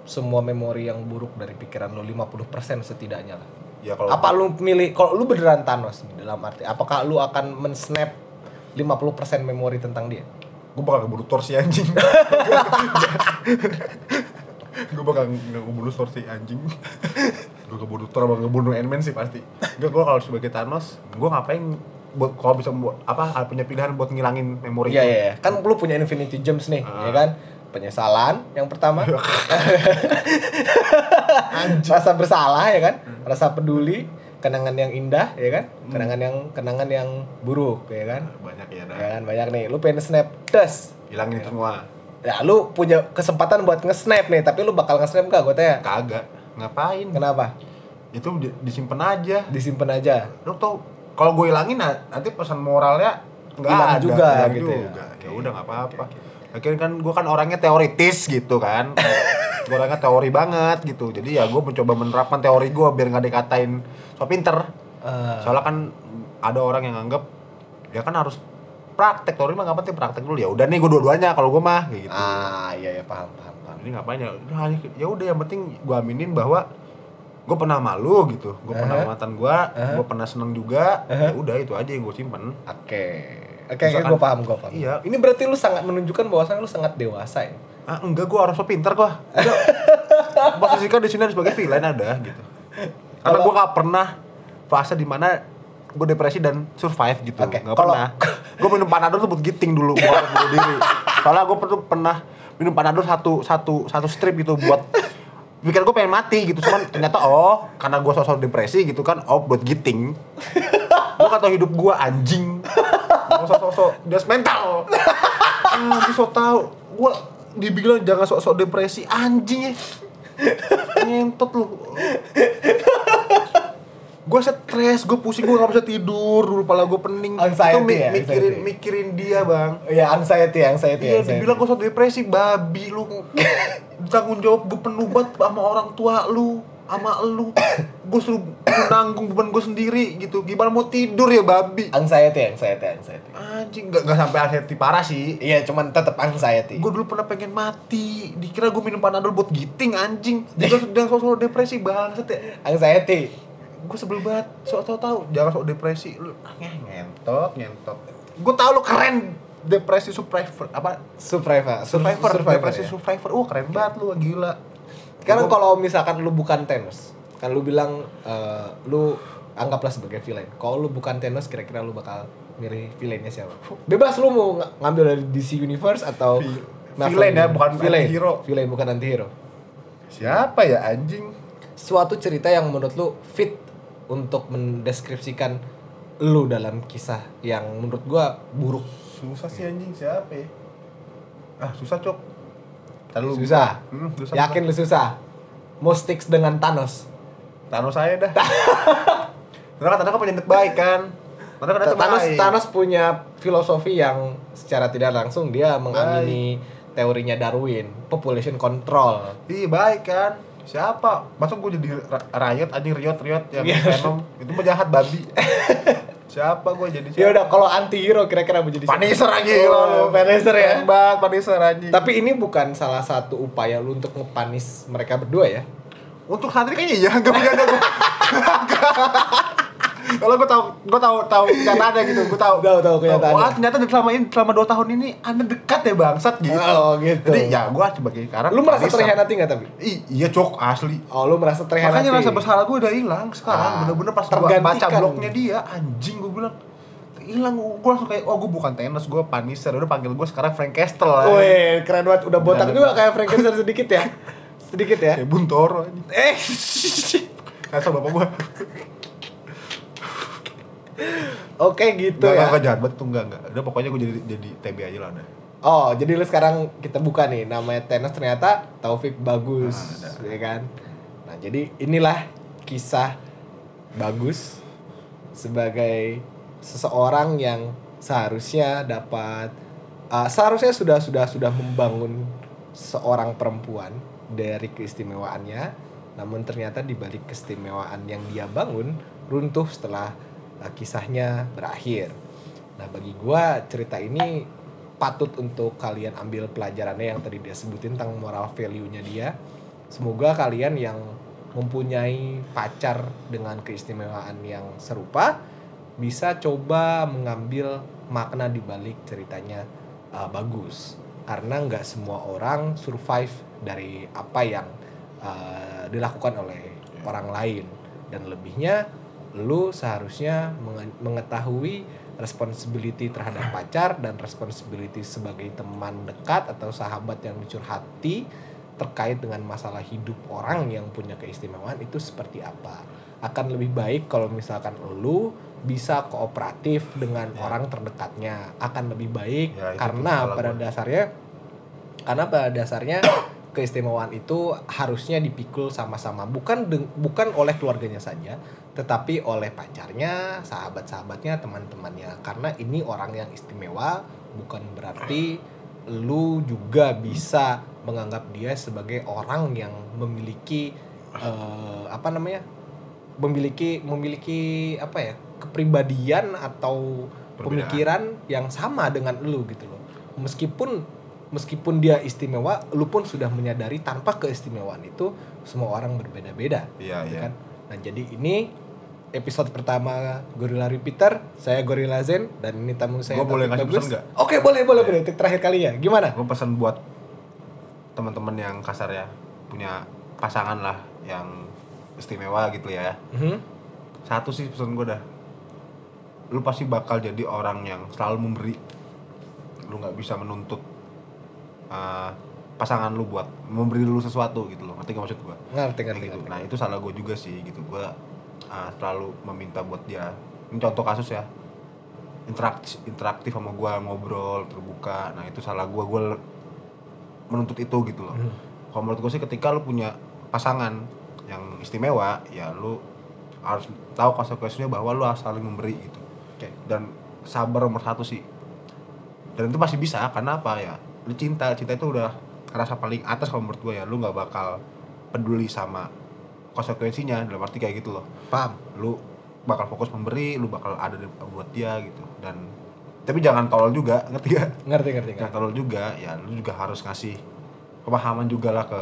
semua memori yang buruk dari pikiran lu 50% setidaknya lah. Ya kalau Apa lu milih kalau lu beneran Thanos dalam arti apakah lu akan men-snap 50% memori tentang dia? gue bakal ngebunuh Thor si anjing gue bakal nge- ngebunuh Thor anjing gue ngebunuh Thor sama ngebunuh Ant-Man sih pasti Enggak, gue kalau sebagai Thanos gue ngapain buat kalau bisa buat apa punya pilihan buat ngilangin memori Iya iya, iya. kan lu punya Infinity Gems nih, Ah. ya kan? Penyesalan yang pertama. Rasa bersalah ya kan? Rasa peduli, kenangan yang indah ya kan? Kenangan yang kenangan yang buruk ya kan? banyak ya dah Ya kan banyak nih. Lu pengen snap tes. hilangin itu semua Ya lu punya kesempatan buat nge-snap nih, tapi lu bakal nge-snap gak gue tanya? kagak ngapain Kenapa? itu di- disimpan aja Disimpan aja. lu tau kalau gue hilangin na- nanti pesan moralnya nggak ada juga hilang gitu ya. juga. Ya udah nggak apa-apa akhirnya kan gue kan orangnya teoritis gitu kan gue orangnya teori banget gitu jadi ya gue mencoba menerapkan teori gue biar nggak dikatain so pinter Eh, soalnya kan ada orang yang anggap ya kan harus praktek teori mah nggak penting praktek dulu ya udah nih gue dua-duanya kalau gue mah gitu ah iya ya paham paham paham. jadi ngapain ya udah ya udah yang penting gue aminin bahwa gue pernah malu gitu gue pernah Uh-huh. mantan gue Uh-huh. gue pernah seneng juga ya Uh-huh. udah itu aja yang gue simpen Oke. Oke, Misalkan- gue paham, gue paham. Iya. Ini berarti lu sangat menunjukkan bahwasannya lu sangat dewasa ya. ah enggak gue harus so pinter gue posisikan di sini sebagai villain ada gitu karena Kalau- gue gak pernah fase di mana gue depresi dan survive gitu. Oke, nggak kalau- pernah. gue minum panadol tuh buat giting dulu buat bunuh diri. Soalnya gue pernah pernah minum panadol satu satu satu strip gitu buat pikir gue pengen mati gitu. Cuman ternyata oh karena gue sosok depresi gitu kan oh buat giting. Gue kata hidup gue anjing. Gue sosok just mental. Hmm, bisa tahu gue dibilang jangan sok-sok depresi anjing. Ya ngentot lu gue stres, gue pusing, gue gak bisa tidur dulu, pala gue pening Anxiety Itu mi- ya, mikirin, anxiety. mikirin dia bang Ya anxiety, anxiety, Iya, anxiety. dibilang gue sok depresi, babi lu Tanggung jawab gue penuh banget sama orang tua lu Sama lu Gue suruh gue nanggung beban gue sendiri gitu Gimana mau tidur ya babi Anxiety, anxiety, anxiety. Anjing, gak, gak sampai anxiety parah sih Iya, cuman tetap anxiety. Gue dulu pernah pengen mati Dikira gue minum panadol buat giting anjing Juga sedang sok-sok depresi banget ya Anxiety. Gue sebel banget sok tau tau jangan sok depresi lu ah, ngeh, ngentot ngentot gue tau lu keren depresi survivor apa Survivor, survivor, depresi ya. survivor wah keren banget lu gila Sekarang Gua- kalau misalkan lu bukan Thanos, kan lu bilang eh, lu anggaplah sebagai villain. Kalau lu bukan Thanos, kira-kira lu bakal milih villainnya siapa? Bebas lu mau ng- ngambil dari DC Universe atau Vi- Marvel villain ya, bukan villain. antihero. Villain bukan antihero. siapa ya anjing Suatu cerita yang menurut lu fit untuk mendeskripsikan lu dalam kisah yang menurut gua buruk. susah sih anjing siapa ya ah susah cok Ntar lu- Susah. hmm, susah Yakin lu susah? Mau sticks dengan Thanos? Thanos saya dah karena kan Thanos kan penyakit baik kan Thanos kan Thanos, baik. Thanos punya filosofi yang secara tidak langsung dia mengamini teorinya Darwin, population control. Iya baik kan. Siapa? Masuk gue jadi Riot anjing Riot Riot yang Iya. Venom itu mah jahat babi. siapa gue jadi Ya siapa? udah kalau anti hero kira-kira mau jadi siapa? Punisher aja Oh, Punisher ya. Keren banget Punisher anjing. Tapi ini bukan salah satu upaya lu untuk ngepanis mereka berdua ya. untuk santri kayaknya iya enggak punya ada gue. Kalau gue tahu gue tahu tahu kenyataannya gitu, gue tahu. Tahu- tahu kenyataannya. Wah, ternyata selama ini selama 2 tahun ini Anda dekat ya bangsat gitu. Oh, gitu. Jadi ya gue sebagai sekarang Lu merasa terhianati nggak tapi? I- iya cok asli. Oh, lu merasa terhianati. Makanya rasa bersalah gue udah hilang sekarang. Ah, Bener-bener pas gue baca blognya dia, anjing gue bilang hilang. Gue langsung kayak, oh gue bukan Thanos, gue Punisher. Udah panggil gue sekarang Frank Castle lah. Wih, keren banget. Udah botak juga kayak Frankenstein sedikit ya. Sedikit ya. Kayak Buntoro. Eh. Kasar bapak gue. Oke gitu Enggak, ya. enggak jahat banget tuh enggak, enggak. Udah pokoknya gue jadi jadi TB aja lah udah. Oh, jadi lu sekarang kita buka nih namanya Thanos ternyata Taufik bagus, Nah, ada. ya kan? Nah, jadi inilah kisah bagus sebagai seseorang yang seharusnya dapat uh, seharusnya sudah sudah sudah membangun seorang perempuan dari keistimewaannya, namun ternyata di balik keistimewaan yang dia bangun runtuh setelah uh, kisahnya berakhir. Nah, bagi gua cerita ini patut untuk kalian ambil pelajarannya yang tadi dia sebutin tentang moral value-nya dia. Semoga kalian yang mempunyai pacar dengan keistimewaan yang serupa bisa coba mengambil makna di balik ceritanya uh, bagus karena nggak semua orang survive dari apa yang uh, dilakukan oleh orang lain dan lebihnya lu seharusnya menge- mengetahui responsibility terhadap pacar dan responsibility sebagai teman dekat atau sahabat yang dicurhati terkait dengan masalah hidup orang yang punya keistimewaan itu seperti apa. Akan lebih baik kalau misalkan lu bisa kooperatif dengan Ya. orang terdekatnya. Akan lebih baik Ya, karena pada dasarnya karena pada dasarnya keistimewaan itu harusnya dipikul sama-sama. Bukan bukan oleh keluarganya saja tetapi oleh pacarnya sahabat-sahabatnya teman-temannya. Karena ini orang yang istimewa bukan berarti lu juga bisa menganggap dia sebagai orang yang memiliki eh, apa namanya memiliki memiliki apa ya kepribadian atau Perbedaan. pemikiran yang sama dengan lu gitu loh. Meskipun meskipun dia istimewa lu pun sudah menyadari tanpa keistimewaan itu semua orang berbeda-beda Iya, gitu iya. kan? Nah jadi ini episode pertama Gorilla Repeater saya Gorilla Zen dan ini tamu saya Gua boleh ngasih pesan nggak? oke boleh boleh boleh. Terakhir kali ya. Gimana? Gue pesan buat teman-teman yang kasar ya punya pasangan lah yang istimewa gitu ya. Mhm. satu sih pesan gue dah. Lu pasti bakal jadi orang yang selalu memberi. Lu nggak bisa menuntut uh, pasangan lu buat memberi lu sesuatu gitu loh. Ngerti gak maksud gue ngerti ngerti, gitu. ngerti. nah itu salah gue juga sih gitu. Gue uh, selalu meminta buat dia ini contoh kasus ya. Interaktif interaktif sama gue ngobrol terbuka. Nah itu salah gue gue menuntut itu gitu loh. Hmm. kalau menurut gue sih ketika lu punya pasangan yang istimewa ya lu harus tahu konsekuensinya bahwa lu harus saling memberi gitu. Oke. dan sabar nomor satu sih. Dan itu masih bisa. Karena apa? Ya lu cinta cinta itu udah rasa paling atas kalau menurut gue ya. Lu nggak bakal peduli sama konsekuensinya dalam arti kayak gitu loh. Paham. Lu bakal fokus memberi lu bakal ada buat dia gitu. Dan tapi jangan tolol juga ngerti gak ngerti ngerti jangan tolol juga ya lu juga harus ngasih pemahaman juga lah ke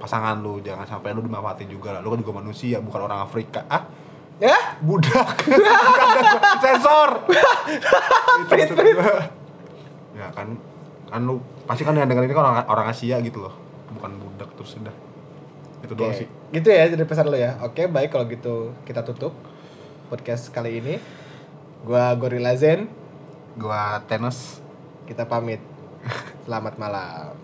pasangan lu. Jangan sampai lu dimanfaatin juga lah. Lu kan juga manusia bukan orang Afrika. Ah ya? Budak. Kagak gua sensor Itu ya kan kan lu pasti kan yang denger ini kan orang orang Asia gitu loh bukan budak terus sudah itu doang Oke, sih gitu ya jadi pesan lo ya. Oke, baik kalau gitu kita tutup podcast kali ini. Gua Gorilla Zen, gua tenis kita pamit. Selamat malam.